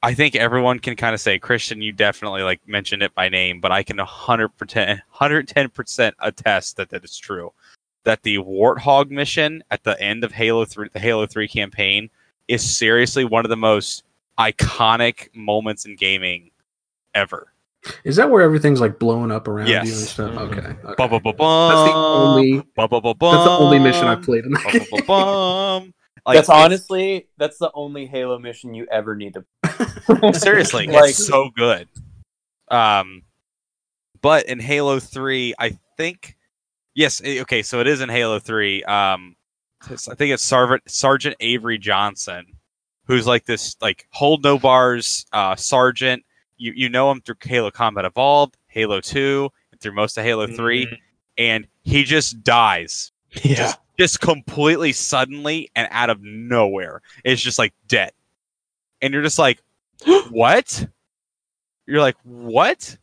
[SPEAKER 1] I think everyone can kind of say Christian. You definitely like mentioned it by name, but I can 100 percent 110 percent attest that that is true. That the Warthog mission at the end of Halo Three, the Halo Three campaign, is seriously one of the most iconic moments in gaming ever.
[SPEAKER 2] Is that where everything's like blowing up around you and stuff?
[SPEAKER 3] Mhm.
[SPEAKER 2] Okay. okay.
[SPEAKER 1] Bum, bum, bum,
[SPEAKER 2] That's the only.
[SPEAKER 1] bum, bum, bum,
[SPEAKER 2] That's the only mission I've played in that
[SPEAKER 1] bum,
[SPEAKER 2] game.
[SPEAKER 1] Like,
[SPEAKER 4] that's honestly that's the only Halo mission you ever need to.
[SPEAKER 1] seriously
[SPEAKER 4] Like-
[SPEAKER 1] it's so good um but in halo 3 i think yes eh, okay so it is in halo 3 um I think it's Sergeant Sergeant Avery Johnson, who's like this like hold no bars uh, sergeant. You you know him through Halo Combat Evolved, Halo Two, and through most of Halo 3
[SPEAKER 3] Mhm.
[SPEAKER 1] and he just dies
[SPEAKER 3] Yeah.
[SPEAKER 1] just, just completely suddenly and out of nowhere. It's just like dead. And you're just like, what? You're like, what?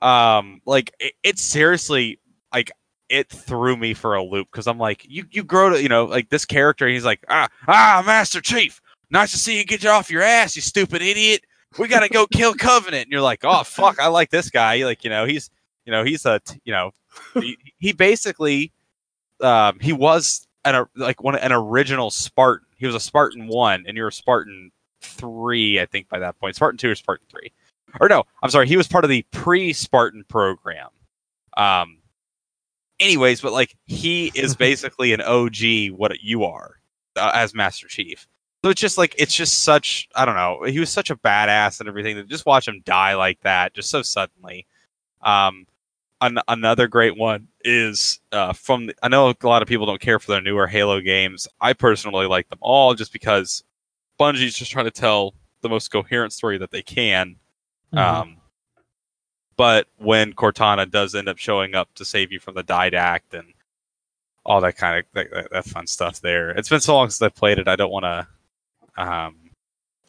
[SPEAKER 1] Um, like it, it's seriously like it threw me for a loop because I'm like, you you grow to you know like this character. He's like, ah ah, Master Chief, nice to see you get you off your ass, you stupid idiot. We gotta go kill Covenant. And you're like, oh fuck, I like this guy. Like you know he's you know he's a t- you know he, he basically um, he was an a- like one an original Spartan. He was a Spartan one, and you're a Spartan three, I think, by that point. Spartan two or Spartan three, or no, I'm sorry, he was part of the pre-Spartan program. Um, anyways, but like he is basically an OG, what you are uh, as Master Chief. So it's just like it's just such I don't know. He was such a badass and everything. To just watch him die like that, just so suddenly. Um, an- another great one is uh, from. The, I know a lot of people don't care for their newer Halo games. I personally like them all just because Bungie's just trying to tell the most coherent story that they can. Um, but when Cortana does end up showing up to save you from the Didact and all that kind of that, that, that fun stuff, there. It's been so long since I've played it. I don't want to. Um,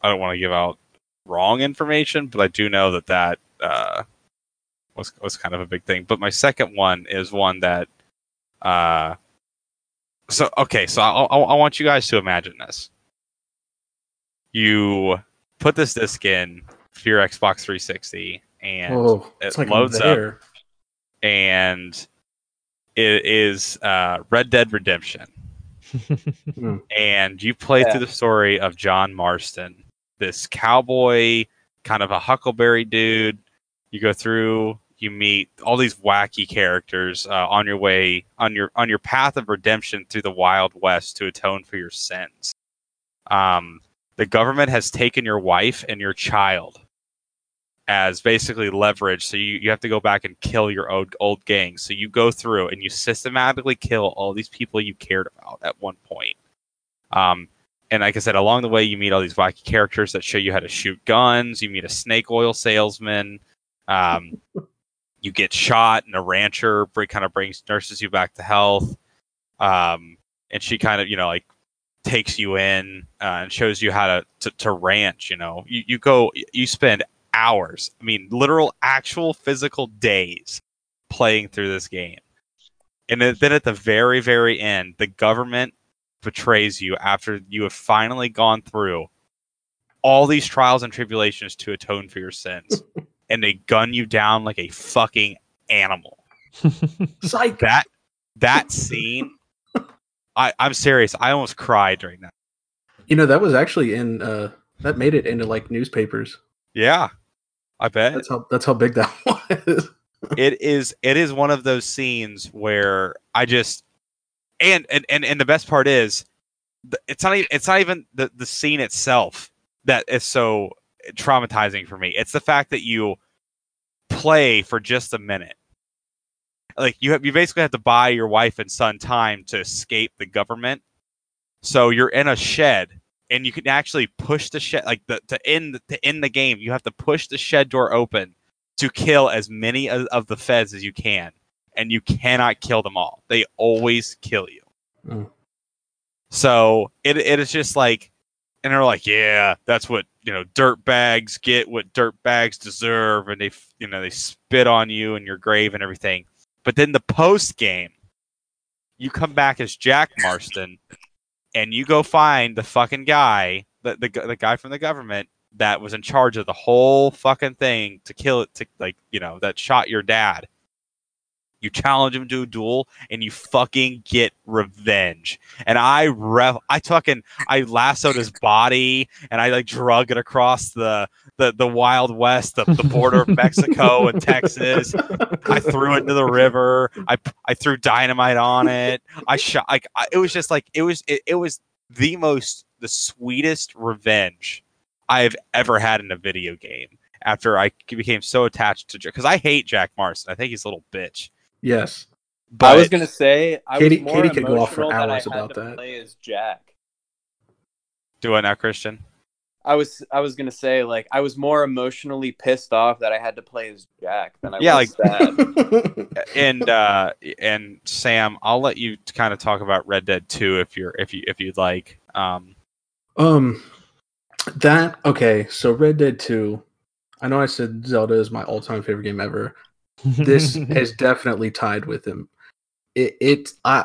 [SPEAKER 1] I don't want to give out wrong information, but I do know that that uh, was was kind of a big thing. But my second one is one that. Uh, so okay, so I, I, I want you guys to imagine this. You put this disc in for your Xbox 360, and
[SPEAKER 2] oh,
[SPEAKER 1] it
[SPEAKER 2] like
[SPEAKER 1] loads up. and it is uh, Red Dead Redemption. and you play
[SPEAKER 4] Yeah.
[SPEAKER 1] through the story of John Marston, this cowboy, kind of a huckleberry dude. You go through, you meet all these wacky characters uh, on your way on your on your path of redemption through the Wild West to atone for your sins. Um, the government has taken your wife and your child as basically leverage. So you, you have to go back and kill your old old gang. So you go through and you systematically kill all these people you cared about at one point. Um, and like I said, along the way you meet all these wacky characters that show you how to shoot guns. You meet a snake oil salesman. Um, you get shot, and a rancher kind of brings nurses you back to health. Um, and she kind of you know like takes you in uh, and shows you how to, to to ranch. You know, you you go you spend hours. I mean, literal, actual, physical days playing through this game. And then at the very, very end, the government betrays you after you have finally gone through all these trials and tribulations to atone for your sins. and they gun you down like a fucking animal.
[SPEAKER 2] Psych.
[SPEAKER 1] That that scene, I, I'm serious. I almost cried during that.
[SPEAKER 2] You know that was actually in. uh That made it into like newspapers.
[SPEAKER 1] Yeah. I bet.
[SPEAKER 2] That's how. That's how big that was.
[SPEAKER 1] it is it is one of those scenes where I just and and and, and the best part is it's not even it's not even the the scene itself that is so traumatizing for me. It's the fact that you play for just a minute. Like you have you basically have to buy your wife and son time to escape the government. So you're in a shed and you can actually push the shed like the to end to end the game, you have to push the shed door open to kill as many of, of the feds as you can, and you cannot kill them all. They always kill you.
[SPEAKER 2] Mm.
[SPEAKER 1] So it it is just like, and they're like, yeah, that's what you know, dirt bags get what dirt bags deserve, and they you know they spit on you and your grave and everything. But then the post game, you come back as Jack Marston, and you go find the fucking guy, the the, the guy from the government that was in charge of the whole fucking thing to kill it to like you know that shot your dad you challenge him to a duel and you fucking get revenge and i rev i fucking i lassoed his body and i like drug it across the the, the wild west the, the border of mexico and texas i threw it into the river i i threw dynamite on it i shot like I, it was just like it was it, it was the most the sweetest revenge I've ever had in a video game after I became so attached to because I hate Jack Marston. I think he's a little bitch.
[SPEAKER 2] Yes.
[SPEAKER 1] But
[SPEAKER 4] I was gonna say I
[SPEAKER 2] Katie-
[SPEAKER 4] was more
[SPEAKER 2] Katie could go off for
[SPEAKER 4] emotional that I
[SPEAKER 2] hours
[SPEAKER 4] had
[SPEAKER 2] about
[SPEAKER 4] to
[SPEAKER 2] that.
[SPEAKER 4] Play as Jack.
[SPEAKER 1] do it now, Christian.
[SPEAKER 4] I was I was gonna say like I was more emotionally pissed off that I had to play as Jack than I
[SPEAKER 1] Yeah,
[SPEAKER 4] was sad.
[SPEAKER 1] and uh and Sam, I'll let you kind of talk about Red Dead 2 if you're if you if you'd like. Um
[SPEAKER 2] um, that okay. So Red Dead Two. I know I said Zelda is my all-time favorite game ever. This is definitely tied with him. It, it I,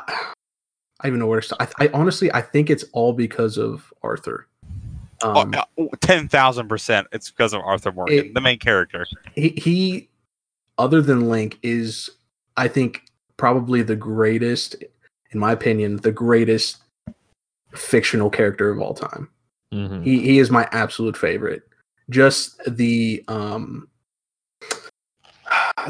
[SPEAKER 2] I even know where to start. I, I honestly, I think it's all because of Arthur. Um,
[SPEAKER 1] oh, 10,000% it's because of Arthur Morgan,
[SPEAKER 2] It-
[SPEAKER 1] the main character.
[SPEAKER 2] he, he, other than Link, is I think probably the greatest, in my opinion, the greatest fictional character of all time.
[SPEAKER 3] Mhm.
[SPEAKER 2] He he is my absolute favorite. Just the um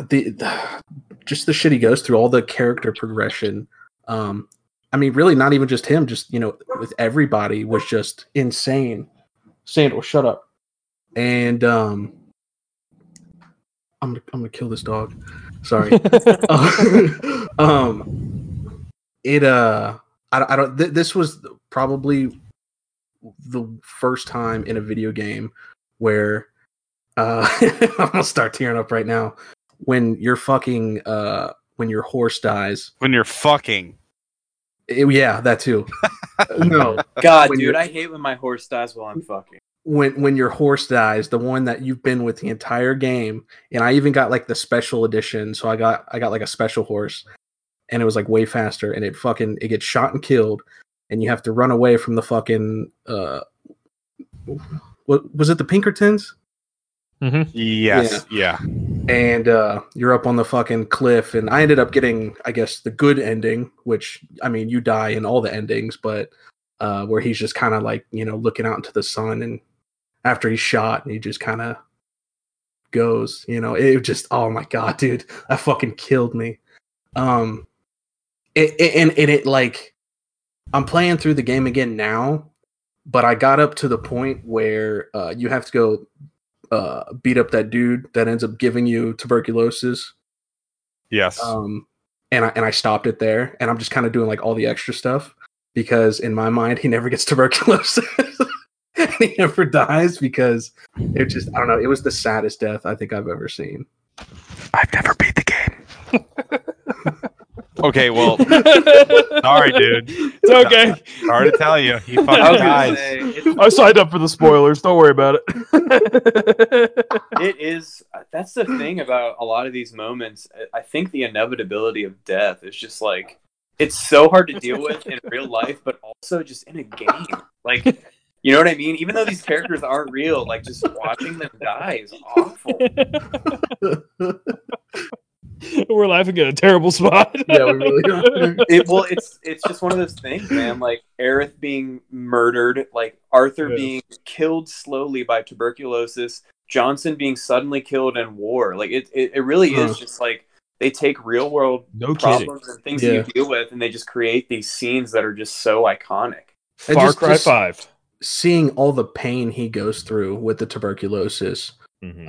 [SPEAKER 2] the, the just the shit he goes through, all the character progression. Um I mean really not even just him, just you know, with everybody was just insane. Sandal, shut up. And um I'm gonna, I'm gonna kill this dog. Sorry. Uh, um it uh I, I don't th- this was probably the first time in a video game where uh I'm gonna start tearing up right now when your fucking uh when your horse dies.
[SPEAKER 1] When you're fucking.
[SPEAKER 2] It- yeah that too. No.
[SPEAKER 4] God,
[SPEAKER 2] When
[SPEAKER 4] dude, I hate when my horse dies while I'm fucking.
[SPEAKER 2] when when your horse dies the one that you've been with the entire game and i even got like the special edition so i got i got like a special horse and it was like way faster and it fucking it gets shot and killed and you have to run away from the fucking uh what was it the pinkertons
[SPEAKER 1] yes, yeah.
[SPEAKER 2] and uh you're up on the fucking cliff and i ended up getting i guess the good ending which i mean you die in all the endings but uh where he's just kind of like you know looking out into the sun and after he's shot and he just kind of goes you know it just oh my god dude that fucking killed me. Um it, it and, and it like i'm playing through the game again now but i got up to the point where uh you have to go uh beat up that dude that ends up giving you tuberculosis
[SPEAKER 1] Yes.
[SPEAKER 2] um and i and i stopped it there and i'm just kind of doing like all the extra stuff because in my mind he never gets tuberculosis and he never dies because it just i don't know it was the saddest death i think i've ever seen
[SPEAKER 1] I've never beat the game. okay, well, sorry, dude.
[SPEAKER 3] It's okay.
[SPEAKER 1] Sorry to tell you, he fucking dies.
[SPEAKER 4] say,
[SPEAKER 3] I signed up for the spoilers. Don't worry about it.
[SPEAKER 4] it is. That's the thing about a lot of these moments. I think the inevitability of death is just like it's so hard to deal with in real life, but also just in a game. Like, you know what I mean? Even though these characters aren't real, like just watching them die is awful.
[SPEAKER 3] We're laughing at a terrible spot.
[SPEAKER 2] Yeah, we really are.
[SPEAKER 4] It, well, it's it's just one of those things, man. Like Aerith being murdered, like Arthur
[SPEAKER 3] Yes.
[SPEAKER 4] being killed slowly by tuberculosis, Johnson being suddenly killed in war. Like it, it, it really
[SPEAKER 2] Huh.
[SPEAKER 4] is just like they take real world
[SPEAKER 3] No kidding.
[SPEAKER 4] problems and things that you deal with, and they just create these scenes that are just so iconic.
[SPEAKER 2] It
[SPEAKER 3] Far
[SPEAKER 2] just-
[SPEAKER 3] Cry
[SPEAKER 2] just-
[SPEAKER 3] Five.
[SPEAKER 2] seeing all the pain he goes through with the tuberculosis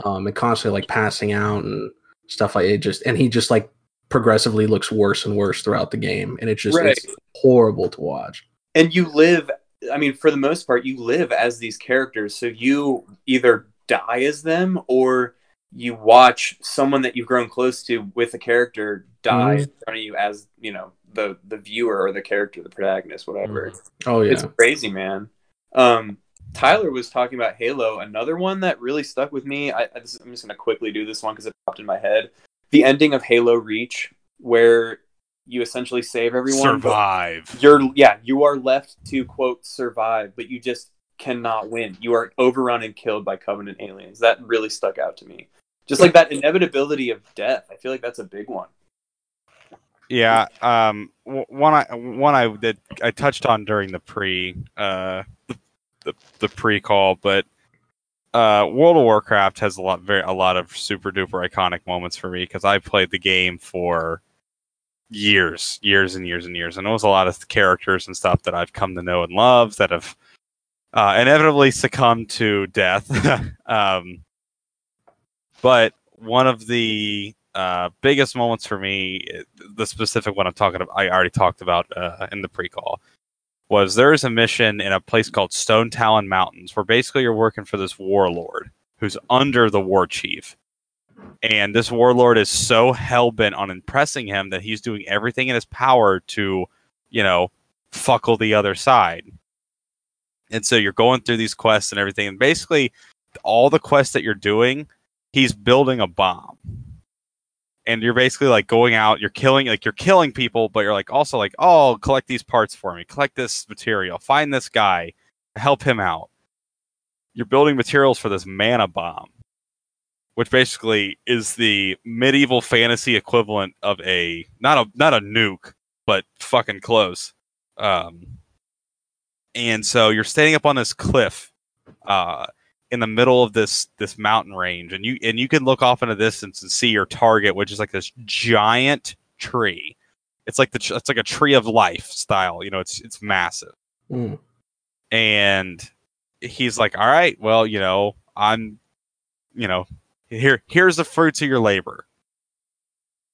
[SPEAKER 2] um and constantly like passing out and stuff like it just and he just like progressively looks worse and worse throughout the game and it's just
[SPEAKER 4] Right.
[SPEAKER 2] it's horrible to watch
[SPEAKER 4] And you live. I mean, for the most part, you live as these characters. So you either die as them or you watch someone that you've grown close to with a character die in front of you as you know the the viewer or the character, the protagonist, whatever.
[SPEAKER 2] oh yeah
[SPEAKER 4] It's crazy, man. Um, Tyler was talking about Halo. Another one that really stuck with me. I, I just, I'm just going to quickly do this one because it popped in my head. The ending of Halo Reach, where you essentially save everyone.
[SPEAKER 1] Survive.
[SPEAKER 4] You're yeah, you are left to quote survive, but you just cannot win. You are overrun and killed by Covenant aliens. That really stuck out to me. Just like that inevitability of death. I feel like that's a big one.
[SPEAKER 1] Yeah, um, one I one I that I touched on during the pre uh the the, the pre call, but uh, World of Warcraft has a lot very a lot of super duper iconic moments for me because I played the game for years, years and years and years, and it was a lot of characters and stuff that I've come to know and love that have uh, inevitably succumbed to death. um, but one of the uh, biggest moments for me, the specific one I'm talking about, I already talked about uh, in the pre-call, was there is a mission in a place called Stonetalon Mountains where basically you're working for this warlord who's under the war chief. And this warlord is so hell bent on impressing him that he's doing everything in his power to, you know, fuckle the other side. And so you're going through these quests and everything. And basically, all the quests that you're doing, he's building a bomb. And you're basically like going out, you're killing, like you're killing people, but you're like also like, oh, collect these parts for me, collect this material, find this guy, help him out. You're building materials for this mana bomb, which basically is the medieval fantasy equivalent of a not a not a nuke, but fucking close. Um, and so you're standing up on this cliff, uh, in the middle of this this mountain range, and you and you can look off in the distance and see your target, which is like this giant tree. It's like the it's like a tree of life style. You know, it's it's massive.
[SPEAKER 2] Mm.
[SPEAKER 1] And he's like, "All right, well, you know, I'm, you know, here here's the fruits of your labor."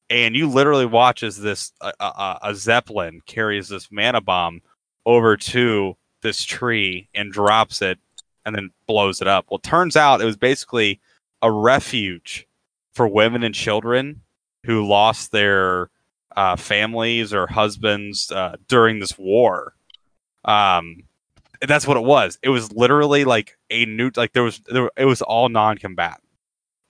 [SPEAKER 1] And you literally watch as this a, a, a zeppelin carries this mana bomb over to this tree and drops it and then blows it up. Well, it turns out it was basically a refuge for women and children who lost their uh, families or husbands uh, during this war. Um, that's what it was. It was literally like a new, like there was, there, it was all non-combatant,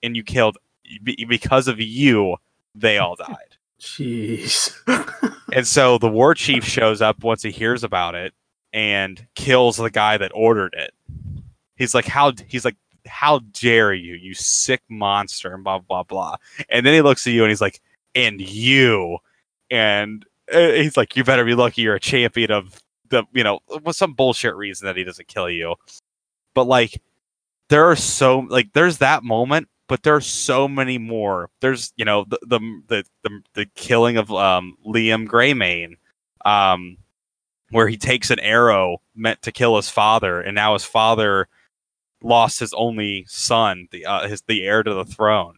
[SPEAKER 1] and you killed because of you. They all died.
[SPEAKER 2] Jeez.
[SPEAKER 1] And so the war chief shows up once he hears about it and kills the guy that ordered it. He's like, "How?" He's like, "How dare you, you sick monster!" And blah blah blah. And then he looks at you and he's like, "And you," and uh, he's like, "You better be lucky you're a champion of the, you know, with some bullshit reason that he doesn't kill you." But like, there are so like there's that moment but there are so many more. There's you know the the the the, killing of um, Liam Greymane, um, where he takes an arrow meant to kill his father, and now his father lost his only son, the uh, his the heir to the throne.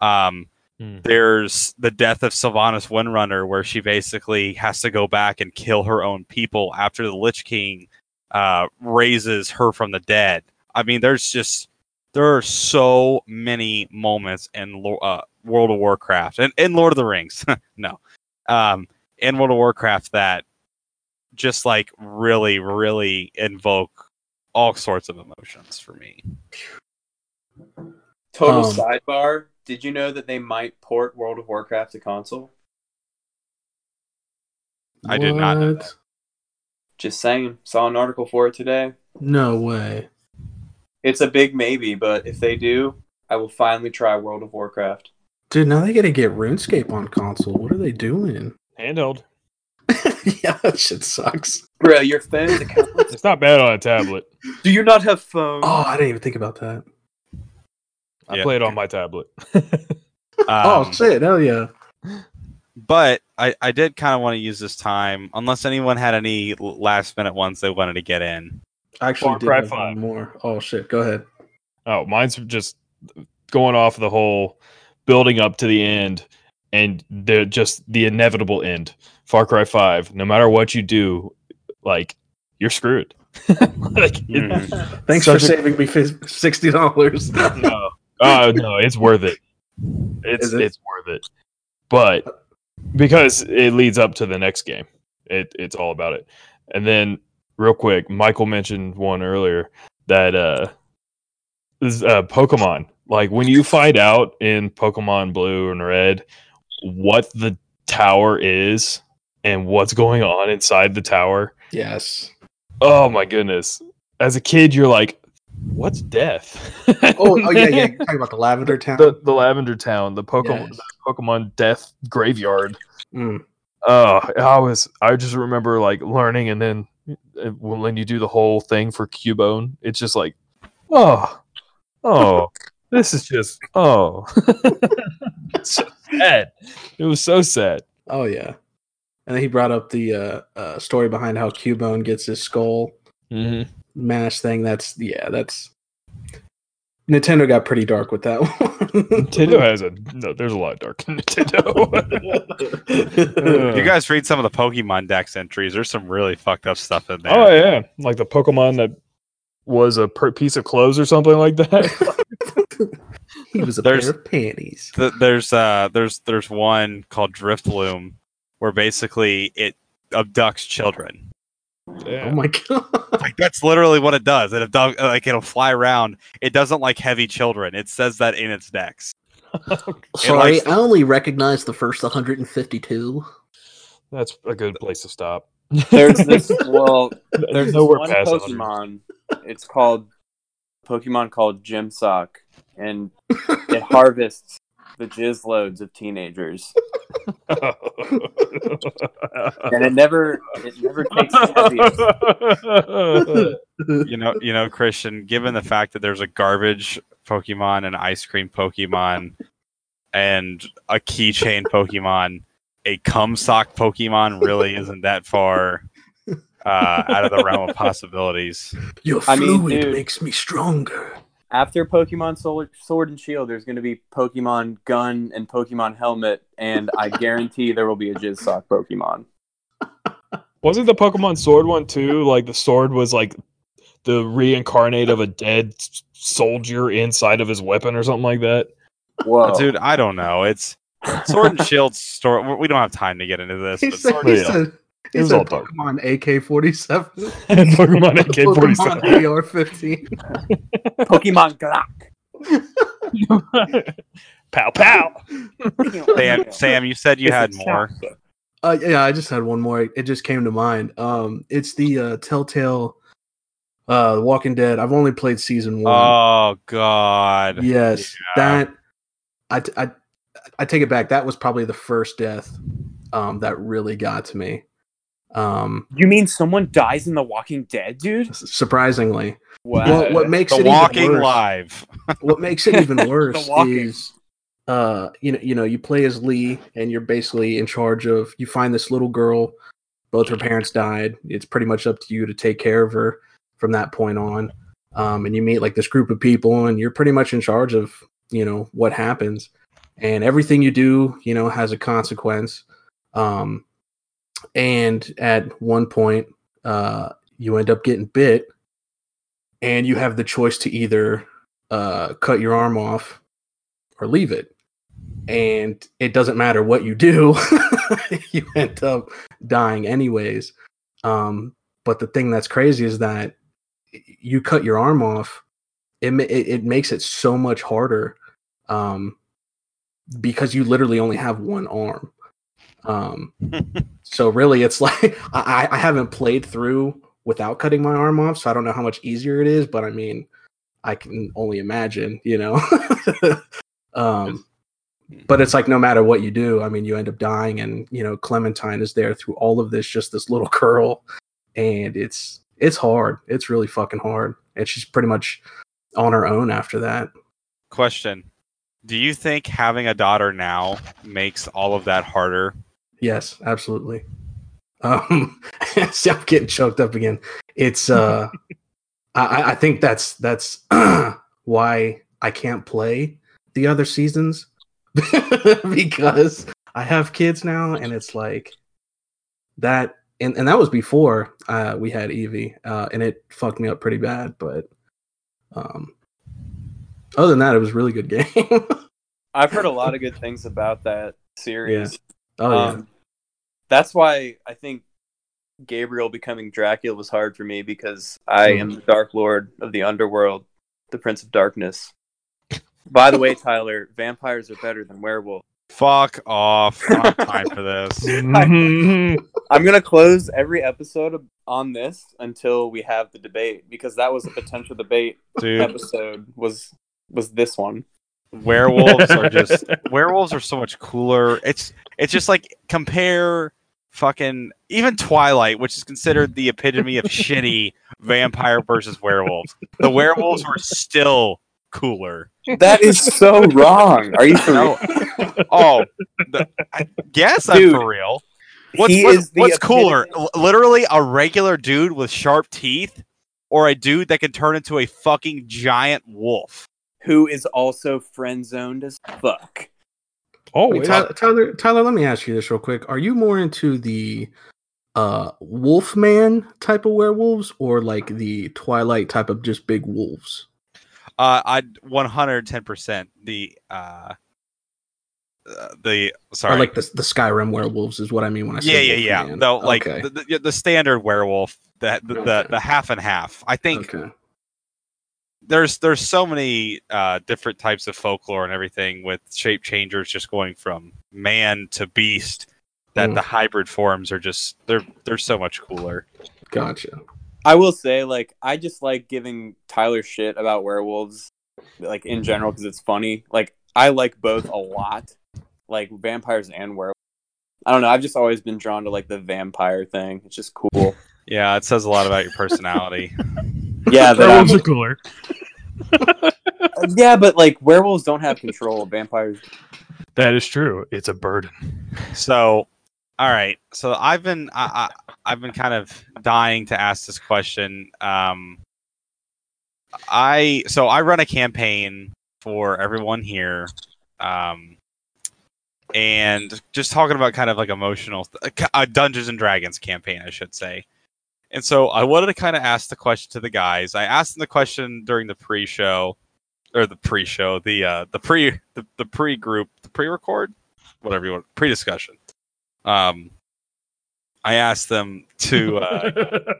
[SPEAKER 1] Um,
[SPEAKER 3] Hmm.
[SPEAKER 1] There's the death of Sylvanas Windrunner, where she basically has to go back and kill her own people after the Lich King uh, raises her from the dead. I mean, there's just there are so many moments in uh, World of Warcraft and in Lord of the Rings. no, um, in World of Warcraft that just like really, really invoke all sorts of emotions for me.
[SPEAKER 4] Total
[SPEAKER 2] Um,
[SPEAKER 4] sidebar. Did you know that they might port World of Warcraft to console?
[SPEAKER 1] I did not know
[SPEAKER 2] What?
[SPEAKER 4] Just saying. Saw an article for it today.
[SPEAKER 2] No way.
[SPEAKER 4] It's a big maybe, but if they do, I will finally try World of Warcraft.
[SPEAKER 2] Dude, now they gotta get RuneScape on console. What are they doing?
[SPEAKER 3] Handheld.
[SPEAKER 2] yeah, that shit sucks.
[SPEAKER 4] Bro, your phone's account.
[SPEAKER 3] It's not bad on a tablet.
[SPEAKER 4] Do you not have phone?
[SPEAKER 2] Oh, I didn't even think about that.
[SPEAKER 3] I
[SPEAKER 1] Yeah.
[SPEAKER 3] play it on my tablet.
[SPEAKER 2] oh
[SPEAKER 1] Um,
[SPEAKER 2] shit, hell yeah.
[SPEAKER 1] but I, I did kind of want to use this time, unless anyone had any last minute ones they wanted to get in.
[SPEAKER 2] I actually
[SPEAKER 3] Far
[SPEAKER 2] did have
[SPEAKER 3] 5.
[SPEAKER 2] one more. Oh shit, go ahead.
[SPEAKER 3] Oh, mine's just going off the whole building up to the end and the just the inevitable end. Far Cry 5, no matter what you do, like you're screwed. like it-
[SPEAKER 1] Mhm.
[SPEAKER 2] Thanks for
[SPEAKER 3] a-
[SPEAKER 2] saving me sixty dollars.
[SPEAKER 3] no. Oh no, it's worth it. It's
[SPEAKER 2] it?
[SPEAKER 3] it's worth it. But because it leads up to the next game. It it's all about it. And then real quick, Michael mentioned one earlier that uh is uh Pokemon. Like when you find out in Pokemon Blue and Red what the tower is and what's going on inside the tower.
[SPEAKER 2] yes.
[SPEAKER 3] Oh my goodness. As a kid you're like what's death?
[SPEAKER 2] Oh, oh yeah, yeah. You're talking about the Lavender Town.
[SPEAKER 3] the the Lavender Town, the Pokemon
[SPEAKER 2] Yes.
[SPEAKER 3] the Pokemon Death Graveyard.
[SPEAKER 2] Mm.
[SPEAKER 3] Oh, I was I just remember like learning, and then uh, when you do the whole thing for Cubone, it's just like, oh, oh, this is just oh, so sad. It was so sad.
[SPEAKER 2] Oh yeah. And then he brought up the uh, uh, story behind how Cubone gets his skull
[SPEAKER 3] Mm-hmm.
[SPEAKER 2] mask thing. That's yeah, that's Nintendo got pretty dark with that one.
[SPEAKER 3] Nintendo has a no. There's a lot of dark in Nintendo.
[SPEAKER 1] You guys read some of the Pokemon Dex entries. There's some really fucked up stuff in there.
[SPEAKER 3] oh yeah, like the Pokemon that was a per- piece of clothes or something like that.
[SPEAKER 2] He was a
[SPEAKER 1] There's-
[SPEAKER 2] pair of panties.
[SPEAKER 1] Th- there's uh there's there's one called Drifloon where basically it abducts children.
[SPEAKER 3] Yeah.
[SPEAKER 2] Oh my god.
[SPEAKER 1] Like that's literally what it does. It abduct like it'll fly around. It doesn't like heavy children. It says that in its Dex.
[SPEAKER 5] Sorry,
[SPEAKER 1] likes-
[SPEAKER 5] I only recognize the first 152.
[SPEAKER 3] That's a good place to stop.
[SPEAKER 4] There's this. Well, there's
[SPEAKER 3] There's nowhere
[SPEAKER 4] one
[SPEAKER 3] past 100.
[SPEAKER 4] Pokemon. It's called Pokemon called Gym Sock, and it harvests the jizz loads of teenagers, and it never it never takes the heaviest.
[SPEAKER 1] You know, you know, Christian. Given the fact that there's a garbage Pokemon, an ice cream Pokemon, and a keychain Pokemon, a cum sock Pokemon really isn't that far uh, out of the realm of possibilities.
[SPEAKER 2] Your
[SPEAKER 4] I mean,
[SPEAKER 2] fluid
[SPEAKER 4] dude.
[SPEAKER 2] makes me stronger.
[SPEAKER 4] After Pokemon Sword, Sword and Shield, there's going to be Pokemon Gun and Pokemon Helmet, and I guarantee there will be a Jizz Sock Pokemon.
[SPEAKER 3] Wasn't the Pokemon Sword one too? Like the sword was like the reincarnate of a dead soldier inside of his weapon or something like that.
[SPEAKER 4] Whoa,
[SPEAKER 1] Dude, I don't know. It's Sword and Shield story. We don't have time to get into this.
[SPEAKER 2] He
[SPEAKER 1] But Sword
[SPEAKER 2] he
[SPEAKER 3] Yeah.
[SPEAKER 2] Said, he
[SPEAKER 3] It was
[SPEAKER 2] said
[SPEAKER 3] all dark.
[SPEAKER 2] Pokemon AK 47.
[SPEAKER 3] Pokemon AK forty seven.
[SPEAKER 2] Pokemon AR 15.
[SPEAKER 4] Pokemon Glock.
[SPEAKER 3] pow pow.
[SPEAKER 1] Sam, Sam, you said you
[SPEAKER 4] It's
[SPEAKER 1] had more.
[SPEAKER 4] chocolate.
[SPEAKER 2] Uh, yeah, I just had one more. It just came to mind. Um, it's the uh, Telltale uh, Walking Dead. I've only played season one.
[SPEAKER 1] Oh God.
[SPEAKER 2] yes,
[SPEAKER 1] yeah.
[SPEAKER 2] that I take it back. That was probably the first death um, that really got to me. Um,
[SPEAKER 4] You mean someone dies in The Walking Dead, dude?
[SPEAKER 2] surprisingly,
[SPEAKER 4] Wow.
[SPEAKER 2] what, what makes
[SPEAKER 1] The
[SPEAKER 2] it
[SPEAKER 1] Walking
[SPEAKER 2] even worse,
[SPEAKER 1] Live.
[SPEAKER 2] what makes it even worse is uh you know you know you play as lee and you're basically in charge of you find this little girl both her parents died it's pretty much up to you to take care of her from that point on um and you meet like this group of people and you're pretty much in charge of you know what happens and everything you do you know has a consequence um and at one point uh you end up getting bit and you have the choice to either uh, cut your arm off or leave it. And it doesn't matter what you do, you end up dying anyways. Um, but the thing that's crazy is that you cut your arm off, it, it, it makes it so much harder um, because you literally only have one arm. Um, so really, it's like I, I haven't played through without cutting my arm off, so I don't know how much easier it is. But I mean, I can only imagine, you know. um, but it's like no matter what you do, I mean, you end up dying, and you know, Clementine is there through all of this, just this little girl, and it's it's hard. It's really fucking hard, and she's pretty much on her own after that.
[SPEAKER 1] Question: Do you think having a daughter now makes all of that harder?
[SPEAKER 2] Yes, absolutely. Um, see, I'm getting choked up again. It's uh, I- I, think that's that's why I can't play the other seasons because I have kids now, and it's like that, and and that was before uh, we had Evie, uh, and it fucked me up pretty bad. But um, other than that, it was a really good game.
[SPEAKER 4] I've heard a lot of good things about that series.
[SPEAKER 2] oh yeah,
[SPEAKER 4] Um, that's why I think Gabriel becoming Dracula was hard for me because I
[SPEAKER 2] Mm.
[SPEAKER 4] am the Dark Lord of the underworld, the Prince of Darkness. By the way, Tyler, vampires are better than werewolves.
[SPEAKER 1] Fuck off! I have time for this.
[SPEAKER 3] Mhm.
[SPEAKER 4] I'm gonna close every episode on this until we have the debate because that was a potential debate
[SPEAKER 1] Dude,
[SPEAKER 4] episode. Was was this one?
[SPEAKER 1] werewolves are just werewolves are so much cooler. It's it's just like compare fucking even Twilight, which is considered the epitome of shitty vampire versus werewolves. The werewolves were still cooler.
[SPEAKER 4] That is so wrong. Are you for
[SPEAKER 1] No.
[SPEAKER 4] real?
[SPEAKER 1] Oh, the, I guess I'm for real. What's,
[SPEAKER 4] he
[SPEAKER 1] what's,
[SPEAKER 4] is
[SPEAKER 1] what's cooler?
[SPEAKER 4] epitome-
[SPEAKER 1] L- literally a regular dude with sharp teeth, or a dude that can turn into a fucking giant wolf?
[SPEAKER 4] who is also friend zoned as fuck.
[SPEAKER 3] Oh,
[SPEAKER 2] Wait,
[SPEAKER 3] yeah.
[SPEAKER 2] Tyler, Tyler, let me ask you this real quick. Are you more into the uh Wolfman type of werewolves or like the Twilight type of just big wolves?
[SPEAKER 1] Uh, I 110% the uh, uh, the sorry.
[SPEAKER 2] Or like the the Skyrim werewolves is what I mean when I say
[SPEAKER 1] yeah, yeah.
[SPEAKER 2] Wolfman.
[SPEAKER 1] Though, like
[SPEAKER 2] okay.
[SPEAKER 1] the, the the standard werewolf, the the, the the half and half. I think
[SPEAKER 2] okay.
[SPEAKER 1] There's there's so many uh, different types of folklore and everything with shape changers just going from man to beast that
[SPEAKER 2] Mm.
[SPEAKER 1] the hybrid forms are just they're they're so much cooler.
[SPEAKER 2] Gotcha.
[SPEAKER 4] I will say, like, I just like giving Tyler shit about werewolves, like in general, because it's funny. Like, I like both a lot, like vampires and werewolves. I don't know. I've just always been drawn to like the vampire thing. It's just cool.
[SPEAKER 1] Yeah, it says a lot about your personality.
[SPEAKER 4] Yeah, that
[SPEAKER 3] Werewolves are cooler.
[SPEAKER 4] yeah, but like werewolves don't have control. Vampires.
[SPEAKER 3] That is true. It's a burden.
[SPEAKER 1] so, all right. So I've been I, I I've been kind of dying to ask this question. Um, I so I run a campaign for everyone here, um, and just talking about kind of like emotional a Dungeons and Dragons campaign, I should say. And so I wanted to kind of ask the question to the guys. I asked them the question during the pre-show, or the pre-show, the uh, the pre the, the pre-group, the pre-record, whatever you want, pre-discussion. Um, I asked them to uh,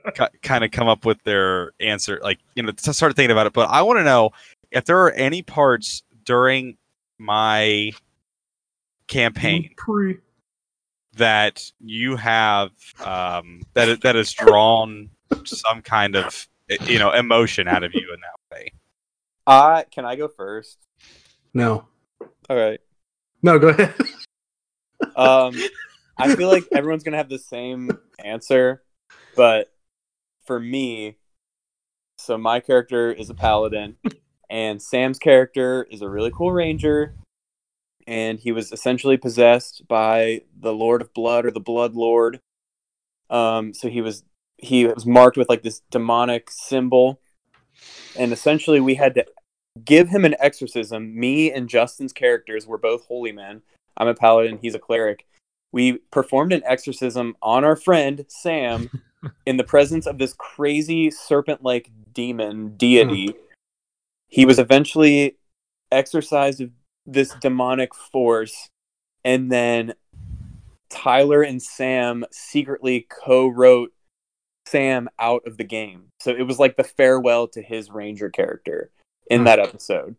[SPEAKER 1] ki- kind of come up with their answer, like you know, to start thinking about it. But I want to know if there are any parts during my campaign
[SPEAKER 2] Pre-
[SPEAKER 1] that you have um, that that has drawn some kind of you know emotion out of you in that way.
[SPEAKER 4] Uh, can I go first?
[SPEAKER 2] No.
[SPEAKER 4] All right.
[SPEAKER 2] No, go ahead.
[SPEAKER 4] Um, I feel like everyone's gonna have the same answer, but for me, so my character is a paladin, and Sam's character is a really cool ranger, and he was essentially possessed by the Lord of Blood or the Blood Lord. Um, so he was he was marked with like this demonic symbol, and essentially we had to give him an exorcism. Me and Justin's characters were both holy men. I'm a paladin, he's a cleric. We performed an exorcism on our friend Sam in the presence of this crazy serpent like demon deity. He was eventually exorcised of this demonic force, and then Tyler and Sam secretly co wrote Sam out of the game. So it was like the farewell to his ranger character in
[SPEAKER 2] Hmm.
[SPEAKER 4] that episode.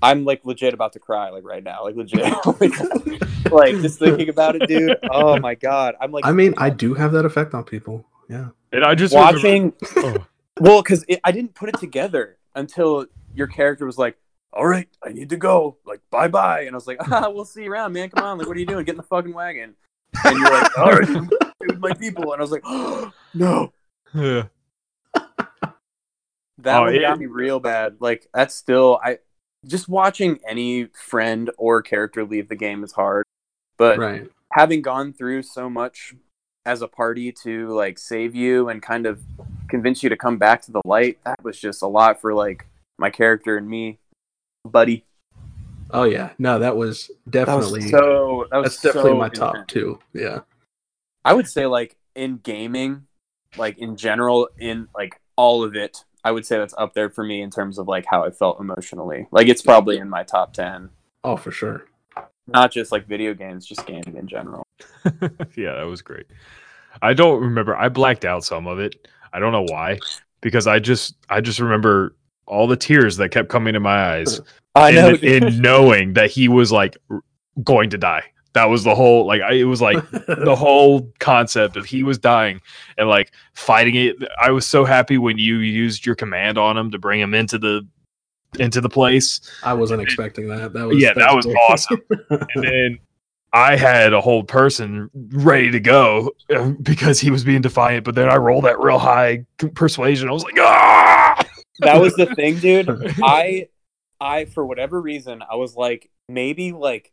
[SPEAKER 4] I'm like legit about to cry like right now, like legit. like just thinking about it, dude. Oh my god, I'm like
[SPEAKER 2] I mean, I do have that effect on people. Yeah.
[SPEAKER 3] And I just remember-
[SPEAKER 4] watching.
[SPEAKER 3] Oh.
[SPEAKER 4] Well, because I didn't put it together until your character was like, "All right, I need to go. Like, bye bye." And I was like, "Ah, we'll see you around, man. Come on. Like, what are you doing? Get in the fucking wagon." And you're like, "All right, with my people." And I was like, oh, "No."
[SPEAKER 3] Yeah.
[SPEAKER 4] That
[SPEAKER 3] Oh,
[SPEAKER 4] one got me real bad. Like that's still I just watching any friend or character leave the game is hard. But
[SPEAKER 2] Right.
[SPEAKER 4] having gone through so much as a party to like save you and kind of convince you to come back to the light, that was just a lot for like my character and me, buddy.
[SPEAKER 2] Oh yeah. No, that was
[SPEAKER 4] That
[SPEAKER 2] definitely
[SPEAKER 4] was so that was
[SPEAKER 2] that's definitely my top
[SPEAKER 4] intense.
[SPEAKER 2] two. Yeah.
[SPEAKER 4] I would say like in gaming, like in general, in like all of it, I would say that's up there for me in terms of like how I felt emotionally. Like it's probably in my top ten.
[SPEAKER 2] Oh, for sure.
[SPEAKER 4] Not just like video games, just gaming in general.
[SPEAKER 3] yeah, that was great. I don't remember. I blacked out some of it. I don't know why, because I just I just remember all the tears that kept coming to my eyes,
[SPEAKER 4] I know.
[SPEAKER 3] in, in knowing that he was like going to die. That was the whole like I, it was like the whole concept of he was dying and like fighting it. I was so happy when you used your command on him to bring him into the into the place.
[SPEAKER 2] I wasn't expecting that. That was
[SPEAKER 3] Yeah, that was awesome. And then I had a whole person ready to go uh, because he was being defiant. But then I rolled that real high persuasion. I was like, ah!
[SPEAKER 4] That was the thing, dude. I I for whatever reason, I was like maybe like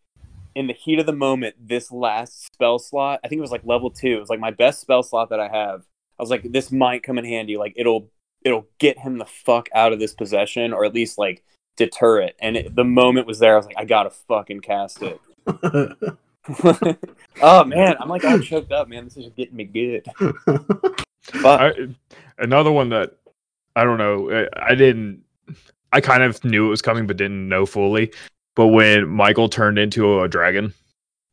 [SPEAKER 4] in the heat of the moment, this last spell slot, I think it was like level two. It was like my best spell slot that I have. I was like, this might come in handy. Like it'll it'll get him the fuck out of this possession, or at least like deter it. And it, the moment was there, I was like, I gotta fucking cast it. oh man, I'm like all choked up, man. This is getting me good. Fuck.
[SPEAKER 3] I, another one that I don't know. I, I didn't. I kind of knew it was coming, but didn't know fully. But when Michael turned into a dragon,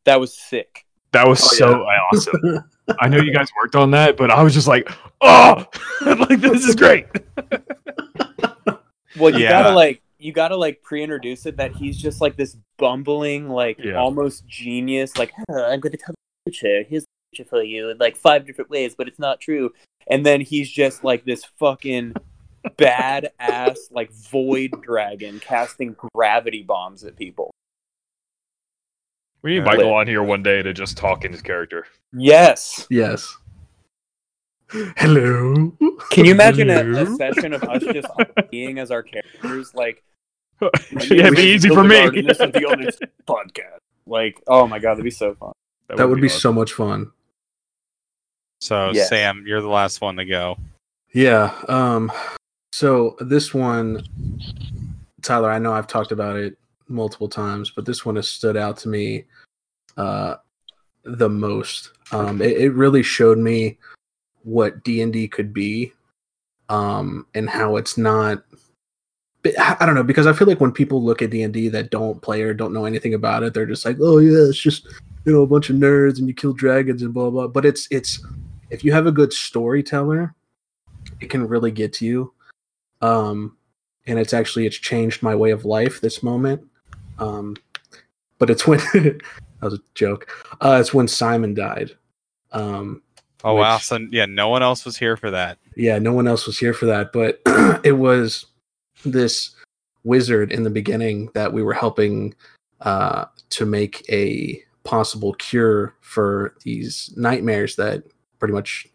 [SPEAKER 4] that was sick.
[SPEAKER 3] that was
[SPEAKER 2] Oh,
[SPEAKER 3] so awesome. I know you guys worked on that, but I was just like, oh, like this is great.
[SPEAKER 4] Well, you
[SPEAKER 1] Yeah.
[SPEAKER 4] gotta like you gotta like pre-introduce it that he's just like this bumbling, like
[SPEAKER 3] Yeah.
[SPEAKER 4] almost genius, like "Huh, I'm gonna tell the future. Here's the future for you in like five different ways, but it's not true. And then he's just like this fucking badass like void dragon casting gravity bombs at people.
[SPEAKER 3] We need
[SPEAKER 1] Yeah.
[SPEAKER 3] Michael on here one day to just talk in his character.
[SPEAKER 4] Yes.
[SPEAKER 2] yes. Hello.
[SPEAKER 4] Can you imagine a, a session of us just being as our characters? Like,
[SPEAKER 3] yeah, it'd be easy for me.
[SPEAKER 4] This is the only podcast. Like, oh my god, that'd be so fun.
[SPEAKER 2] That would be
[SPEAKER 3] awesome.
[SPEAKER 2] so much fun.
[SPEAKER 1] So
[SPEAKER 4] Yeah.
[SPEAKER 1] Sam, you're the last one to go.
[SPEAKER 2] Yeah. Um. So this one, Tyler, I know I've talked about it multiple times, but this one has stood out to me uh, the most. Um, it, it really showed me what D and D could be, um, and how it's not. I don't know because I feel like when people look at D and D that don't play or don't know anything about it, they're just like, "Oh yeah, it's just you know a bunch of nerds and you kill dragons and blah blah." But it's it's if you have a good storyteller, it can really get to you. Um, and it's actually it's changed my way of life this moment. Um, but it's when that was a joke. Uh, it's when Simon died. Um,
[SPEAKER 1] Oh wow! So yeah, no one else was here for that.
[SPEAKER 2] yeah, no one else was here for that, but it was this wizard in the beginning that we were helping uh, to make a possible cure for these nightmares that pretty much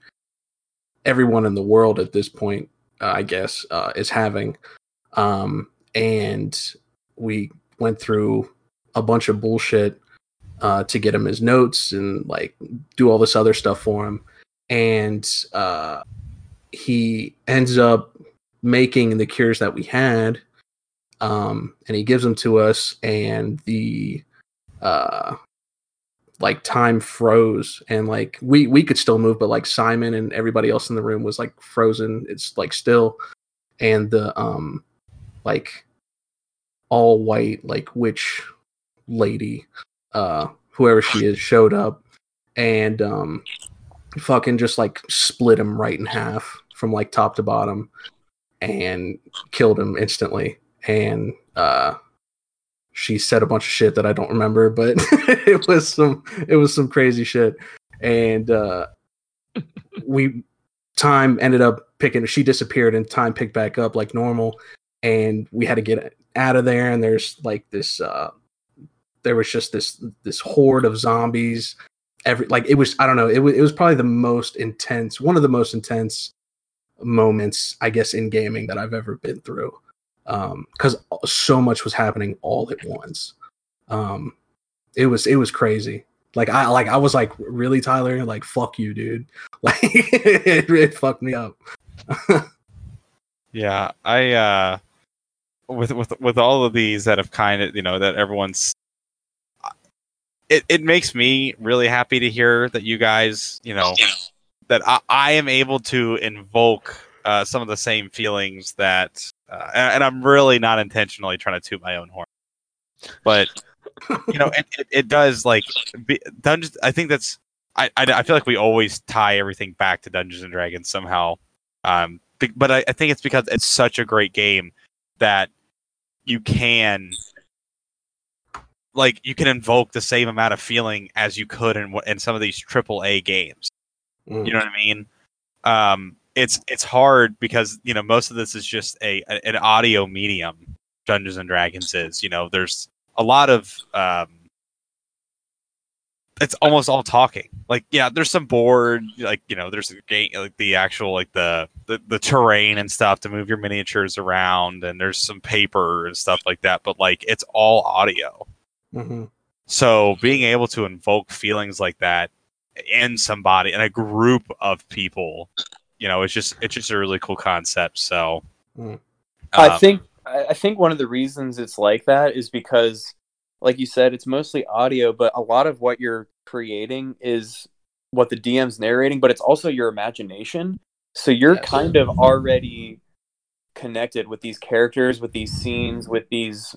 [SPEAKER 2] everyone in the world at this point, uh, I guess, uh, is having. Um, and we went through a bunch of bullshit uh, to get him his notes and like do all this other stuff for him. And uh, he ends up making the cures that we had um and he gives them to us and the uh like time froze and like we we could still move but like simon and everybody else in the room was like frozen. It's like still and the um like all white like witch lady uh whoever she is showed up and um fucking just like split him right in half from like top to bottom and killed him instantly. And uh she said a bunch of shit that I don't remember but it was some it was some crazy shit. And uh we time ended up picking she disappeared and time picked back up like normal. And we had to get out of there and there's like this uh there was just this this horde of zombies. Every like it was i don't know it was, it was probably the most intense one of the most intense moments i guess in gaming that i've ever been through um because so much was happening all at once. Um it was it was crazy. Like i like i was like really tyler? Like fuck you dude. Like it, it fucked me up.
[SPEAKER 1] Yeah, I uh with with with all of these that have kind of you know that everyone's it it makes me really happy to hear that you guys you know that I, I am able to invoke uh, some of the same feelings that uh, and, and I'm really not intentionally trying to toot my own horn, but you know it, it, it does like be, Dungeons. I think that's I, I I feel like we always tie everything back to Dungeons and Dragons somehow. Um, but I, I think it's because it's such a great game that you can like you can invoke the same amount of feeling as you could in in some of these triple A games.
[SPEAKER 2] Mm.
[SPEAKER 1] You know what I mean? Um, it's it's hard because you know most of this is just a, an audio medium. Dungeons and Dragons is you know there's a lot of um, it's almost all talking. Like yeah, there's some board like you know there's the game like the actual like the, the the terrain and stuff to move your miniatures around and there's some paper and stuff like that. But like it's all audio.
[SPEAKER 2] Mhm.
[SPEAKER 1] So being able to invoke feelings like that in somebody in a group of people, you know, it's just it's just a really cool concept. So
[SPEAKER 2] Mm.
[SPEAKER 4] I
[SPEAKER 1] um,
[SPEAKER 4] think I, I think one of the reasons it's like that is because, like you said, it's mostly audio, but a lot of what you're creating is what the DM's narrating, but it's also your imagination. So you're
[SPEAKER 2] Yes.
[SPEAKER 4] kind of already connected with these characters, with these scenes, with these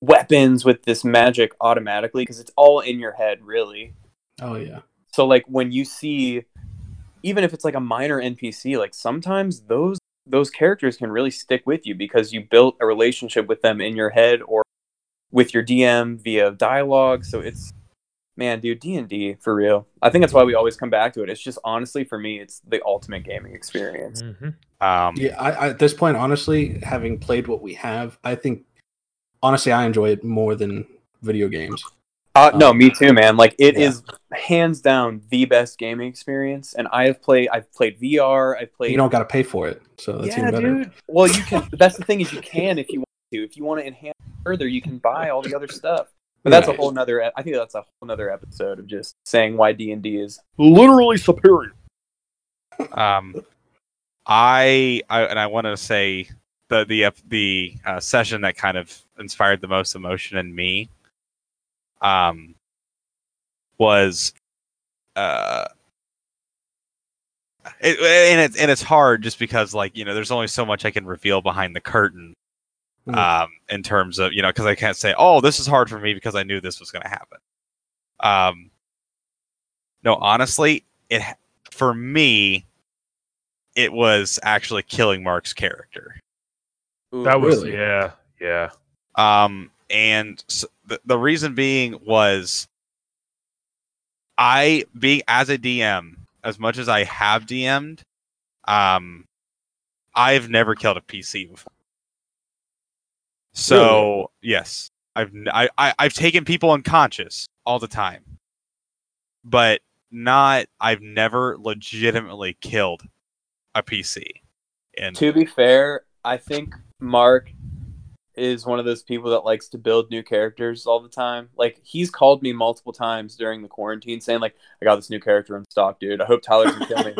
[SPEAKER 4] weapons, with this magic automatically because it's all in your head, really.
[SPEAKER 2] Oh yeah.
[SPEAKER 4] So like when you see even if it's like a minor NPC, like sometimes those those characters can really stick with you because you built a relationship with them in your head or with your DM via dialogue. So it's man, dude, D&D for real. I think that's why we always come back to it. It's just honestly for me it's the ultimate gaming experience.
[SPEAKER 3] Mhm.
[SPEAKER 1] Um,
[SPEAKER 2] Yeah, I, I, at this point, honestly, having played what we have, I think honestly I enjoy it more than video games.
[SPEAKER 4] Uh, no,
[SPEAKER 2] Um,
[SPEAKER 4] me too, man. Like it
[SPEAKER 2] yeah.
[SPEAKER 4] is hands down the best gaming experience and I have played I've played VR, I've played
[SPEAKER 2] You don't got to pay for it, so that's even better.
[SPEAKER 4] Well, you can. That's the thing is you can if you want to. If you want to enhance further, you can buy all the other stuff. But that's a whole nother. I think that's a whole nother episode of just saying why D and D is literally superior.
[SPEAKER 1] um, I, I and I wanted to say the the the uh, session that kind of inspired the most emotion in me, um, was, uh, it, and it's and it's hard just because like you know there's only so much I can reveal behind the curtain,
[SPEAKER 2] Mm.
[SPEAKER 1] um, in terms of you know because I can't say oh this is hard for me because I knew this was going to happen. Um, no, honestly, it for me, it was actually killing Mark's character.
[SPEAKER 4] Ooh,
[SPEAKER 3] That was
[SPEAKER 2] Really?
[SPEAKER 3] yeah, yeah.
[SPEAKER 1] Um, and the, the reason being was I being as a DM, as much as I have DM'd, um, I've never killed a PC before. So yes, I've I I've taken people unconscious all the time, but not I've never legitimately killed a PC. And
[SPEAKER 4] To be fair, I think Mark is one of those people that likes to build new characters all the time. Like he's called me multiple times during the quarantine, saying like, "I got this new character in stock, dude. I hope Tyler doesn't kill me.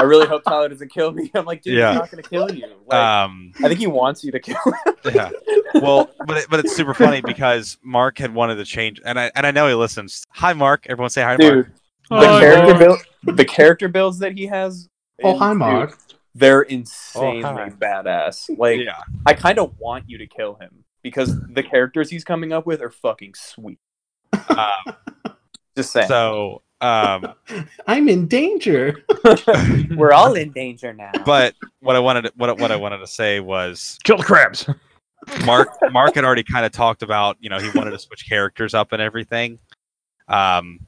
[SPEAKER 4] I really hope Tyler doesn't kill me." I'm like, "Dude,
[SPEAKER 1] Yeah.
[SPEAKER 4] he's not gonna kill you." Like,
[SPEAKER 1] um,
[SPEAKER 4] I think he wants you to kill him.
[SPEAKER 1] yeah. well, but it, but it's super funny because Mark had wanted to change, and I and I know he listens. Hi, Mark. Everyone say hi,
[SPEAKER 4] dude,
[SPEAKER 1] Mark.
[SPEAKER 4] the
[SPEAKER 3] Hi,
[SPEAKER 4] character
[SPEAKER 3] Mark.
[SPEAKER 4] build, the character builds that he has.
[SPEAKER 2] Oh,
[SPEAKER 4] in-
[SPEAKER 2] hi,
[SPEAKER 4] dude,
[SPEAKER 2] Mark.
[SPEAKER 4] They're insanely
[SPEAKER 1] hi.
[SPEAKER 4] badass. Like,
[SPEAKER 1] yeah,
[SPEAKER 4] I kind of want you to kill him because the characters he's coming up with are fucking sweet.
[SPEAKER 1] um,
[SPEAKER 4] Just saying.
[SPEAKER 1] so um,
[SPEAKER 2] I'm in danger.
[SPEAKER 4] We're all in danger now.
[SPEAKER 1] but what I wanted to, what what I wanted to say was
[SPEAKER 3] Kill the crabs.
[SPEAKER 1] Mark Mark had already kind of talked about you know he wanted to switch characters up and everything, um,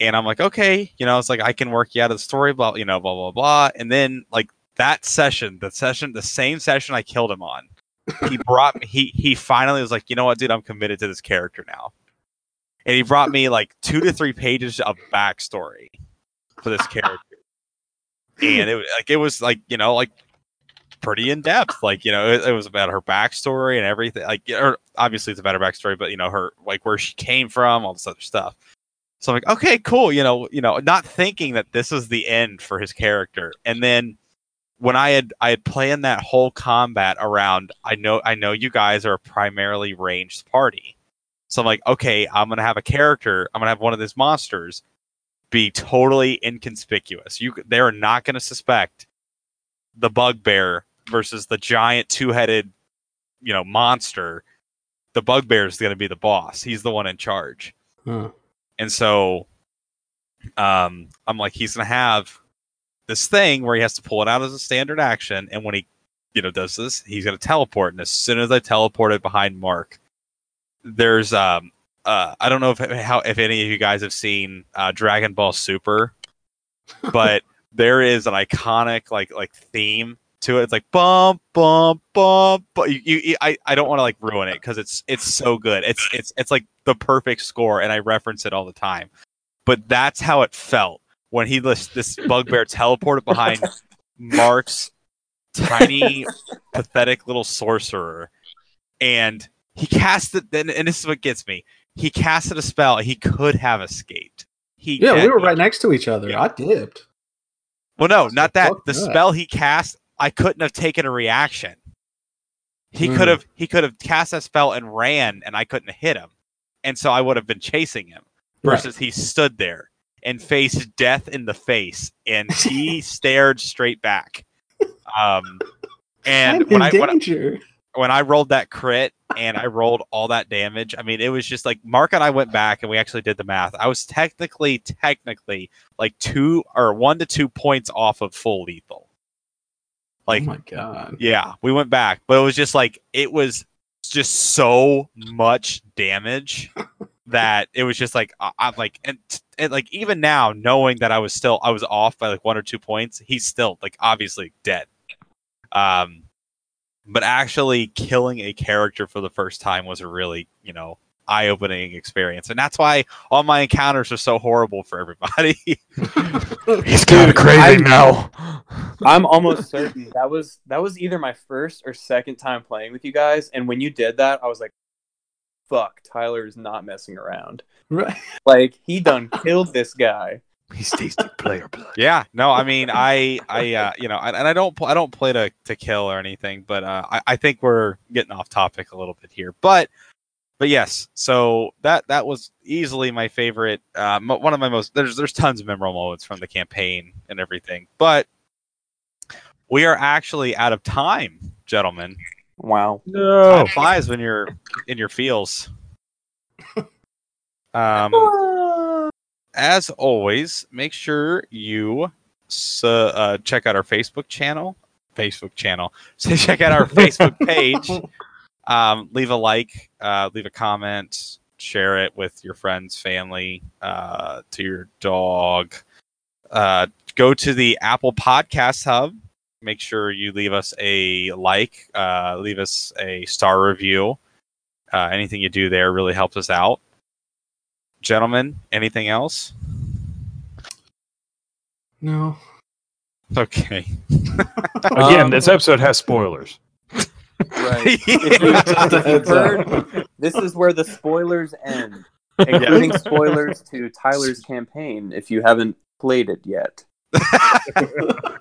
[SPEAKER 1] and I'm like okay you know it's like I can work you out of the story blah you know blah blah blah and then like that session the session the same session I killed him on he brought me he he finally was like you know what dude I'm committed to this character now, and he brought me like two to three pages of backstory for this character, and it was like it was like you know like pretty in depth. Like, you know, it, it was about her backstory and everything. Like, or obviously it's about her backstory, but you know, her like where she came from, all this other stuff. So I'm like, okay, cool. You know, you know, not thinking that this was the end for his character. And then when I had I had planned that whole combat around, I know I know you guys are a primarily ranged party. So I'm like, okay, I'm gonna have a character. I'm gonna have one of these monsters be totally inconspicuous. You they are not gonna suspect the bugbear versus the giant two-headed, you know, monster. The bugbear is going to be the boss. He's the one in charge.
[SPEAKER 2] Huh.
[SPEAKER 1] And so um I'm like he's going to have this thing where he has to pull it out as a standard action and when he you know does this, he's going to teleport and as soon as I teleported behind Mark, there's um uh I don't know if how if any of you guys have seen uh Dragon Ball Super, but there is an iconic like like theme to it. It's like bump bump bump. But you, you, you- I I don't want to like ruin it because it's it's so good. It's it's it's like the perfect score, and I reference it all the time. But that's how it felt when he this this bugbear teleported behind Mark's tiny pathetic little sorcerer, and he casted. Then and this is what gets me. He casted a spell. He could have escaped. He
[SPEAKER 2] Yeah, we
[SPEAKER 1] can't-
[SPEAKER 2] were right next to each other.
[SPEAKER 1] Yeah.
[SPEAKER 2] I dipped.
[SPEAKER 1] well, no, not that. The
[SPEAKER 2] that.
[SPEAKER 1] spell he cast, I couldn't have taken a reaction. he
[SPEAKER 2] Mm.
[SPEAKER 1] could have he could have cast that spell and ran, and I couldn't have hit him, and so I would have been chasing him.
[SPEAKER 2] Right.
[SPEAKER 1] Versus he stood there and faced death in the face, and he stared straight back. Um, and when I, when I when I rolled that crit and I rolled all that damage, I mean, it was just like Mark and I went back and we actually did the math. I was technically, technically like two or one to two points off of full lethal. Like,
[SPEAKER 2] oh my god.
[SPEAKER 1] yeah, we went back, but it was just like, it was just so much damage that it was just like, I, I'm like, and, and like, even now, knowing that I was still, I was off by like one or two points, he's still like obviously dead. Um, but actually killing a character for the first time was a really you know eye-opening experience and that's why all my encounters are so horrible for everybody
[SPEAKER 3] He's kind of crazy
[SPEAKER 4] I-
[SPEAKER 3] now.
[SPEAKER 4] I'm almost certain that was that was either my first or second time playing with you guys, and when you did that, I was like, "Fuck, Tyler is not messing around.
[SPEAKER 2] right.
[SPEAKER 4] Like he done killed this guy."
[SPEAKER 3] He's tasting player blood.
[SPEAKER 1] yeah no i mean i i uh, you know and and i don't i don't play to, to kill or anything but uh, I, I think we're getting off topic a little bit here but but yes so that that was easily my favorite uh, mo- one of my most there's there's tons of memorable moments from the campaign and everything but we are actually out of time gentlemen
[SPEAKER 4] Wow.
[SPEAKER 3] No.
[SPEAKER 1] time flies when you're in your feels. Um, as always, make sure you s- uh, check out our Facebook channel. Facebook channel. So check out our Facebook page. Um, leave a like, uh, leave a comment, share it with your friends, family, uh, to your dog. Uh, go to the Apple Podcast Hub. Make sure you leave us a like, uh, leave us a star review. Uh, anything you do there really helps us out. Gentlemen, anything else?
[SPEAKER 2] No.
[SPEAKER 1] Okay.
[SPEAKER 3] Again,
[SPEAKER 4] Um,
[SPEAKER 3] this episode has spoilers.
[SPEAKER 4] Right. If you, if you've
[SPEAKER 2] Heads up.
[SPEAKER 4] heard, this is where the spoilers end, including spoilers to Tyler's campaign. If you haven't played it yet,
[SPEAKER 1] I,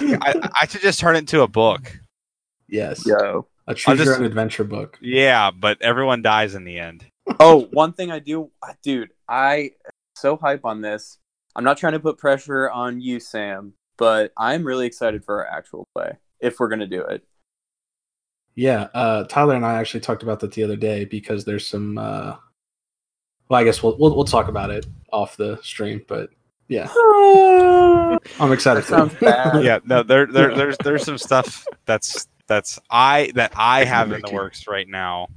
[SPEAKER 1] I, I should just turn it into a book.
[SPEAKER 2] Yes.
[SPEAKER 4] yo.
[SPEAKER 2] A choose
[SPEAKER 1] just-
[SPEAKER 2] your own adventure book.
[SPEAKER 1] Yeah, but everyone dies in the end.
[SPEAKER 4] Oh, one thing I do, dude, I so hype on this. I'm not trying to put pressure on you, Sam, but I'm really excited for our actual play if we're gonna do it.
[SPEAKER 2] Yeah, uh, Tyler and I actually talked about that the other day because there's some. Uh, well, I guess we'll, we'll we'll talk about it off the stream, but yeah, I'm excited.
[SPEAKER 4] That sounds
[SPEAKER 2] for it.
[SPEAKER 4] bad.
[SPEAKER 1] Yeah, no, there, there there's there's some stuff that's that's I that I have in the
[SPEAKER 2] Ricky.
[SPEAKER 1] works right now.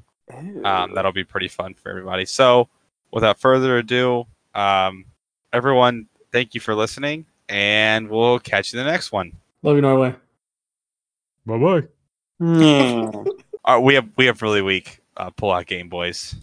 [SPEAKER 1] Um, that'll be pretty fun for everybody. So, without further ado, um, everyone, thank you for listening, and we'll catch you in the next one.
[SPEAKER 2] Love you, Norway.
[SPEAKER 3] Bye bye.
[SPEAKER 4] Hmm.
[SPEAKER 1] Uh, we have we have really weak uh, pull out game boys.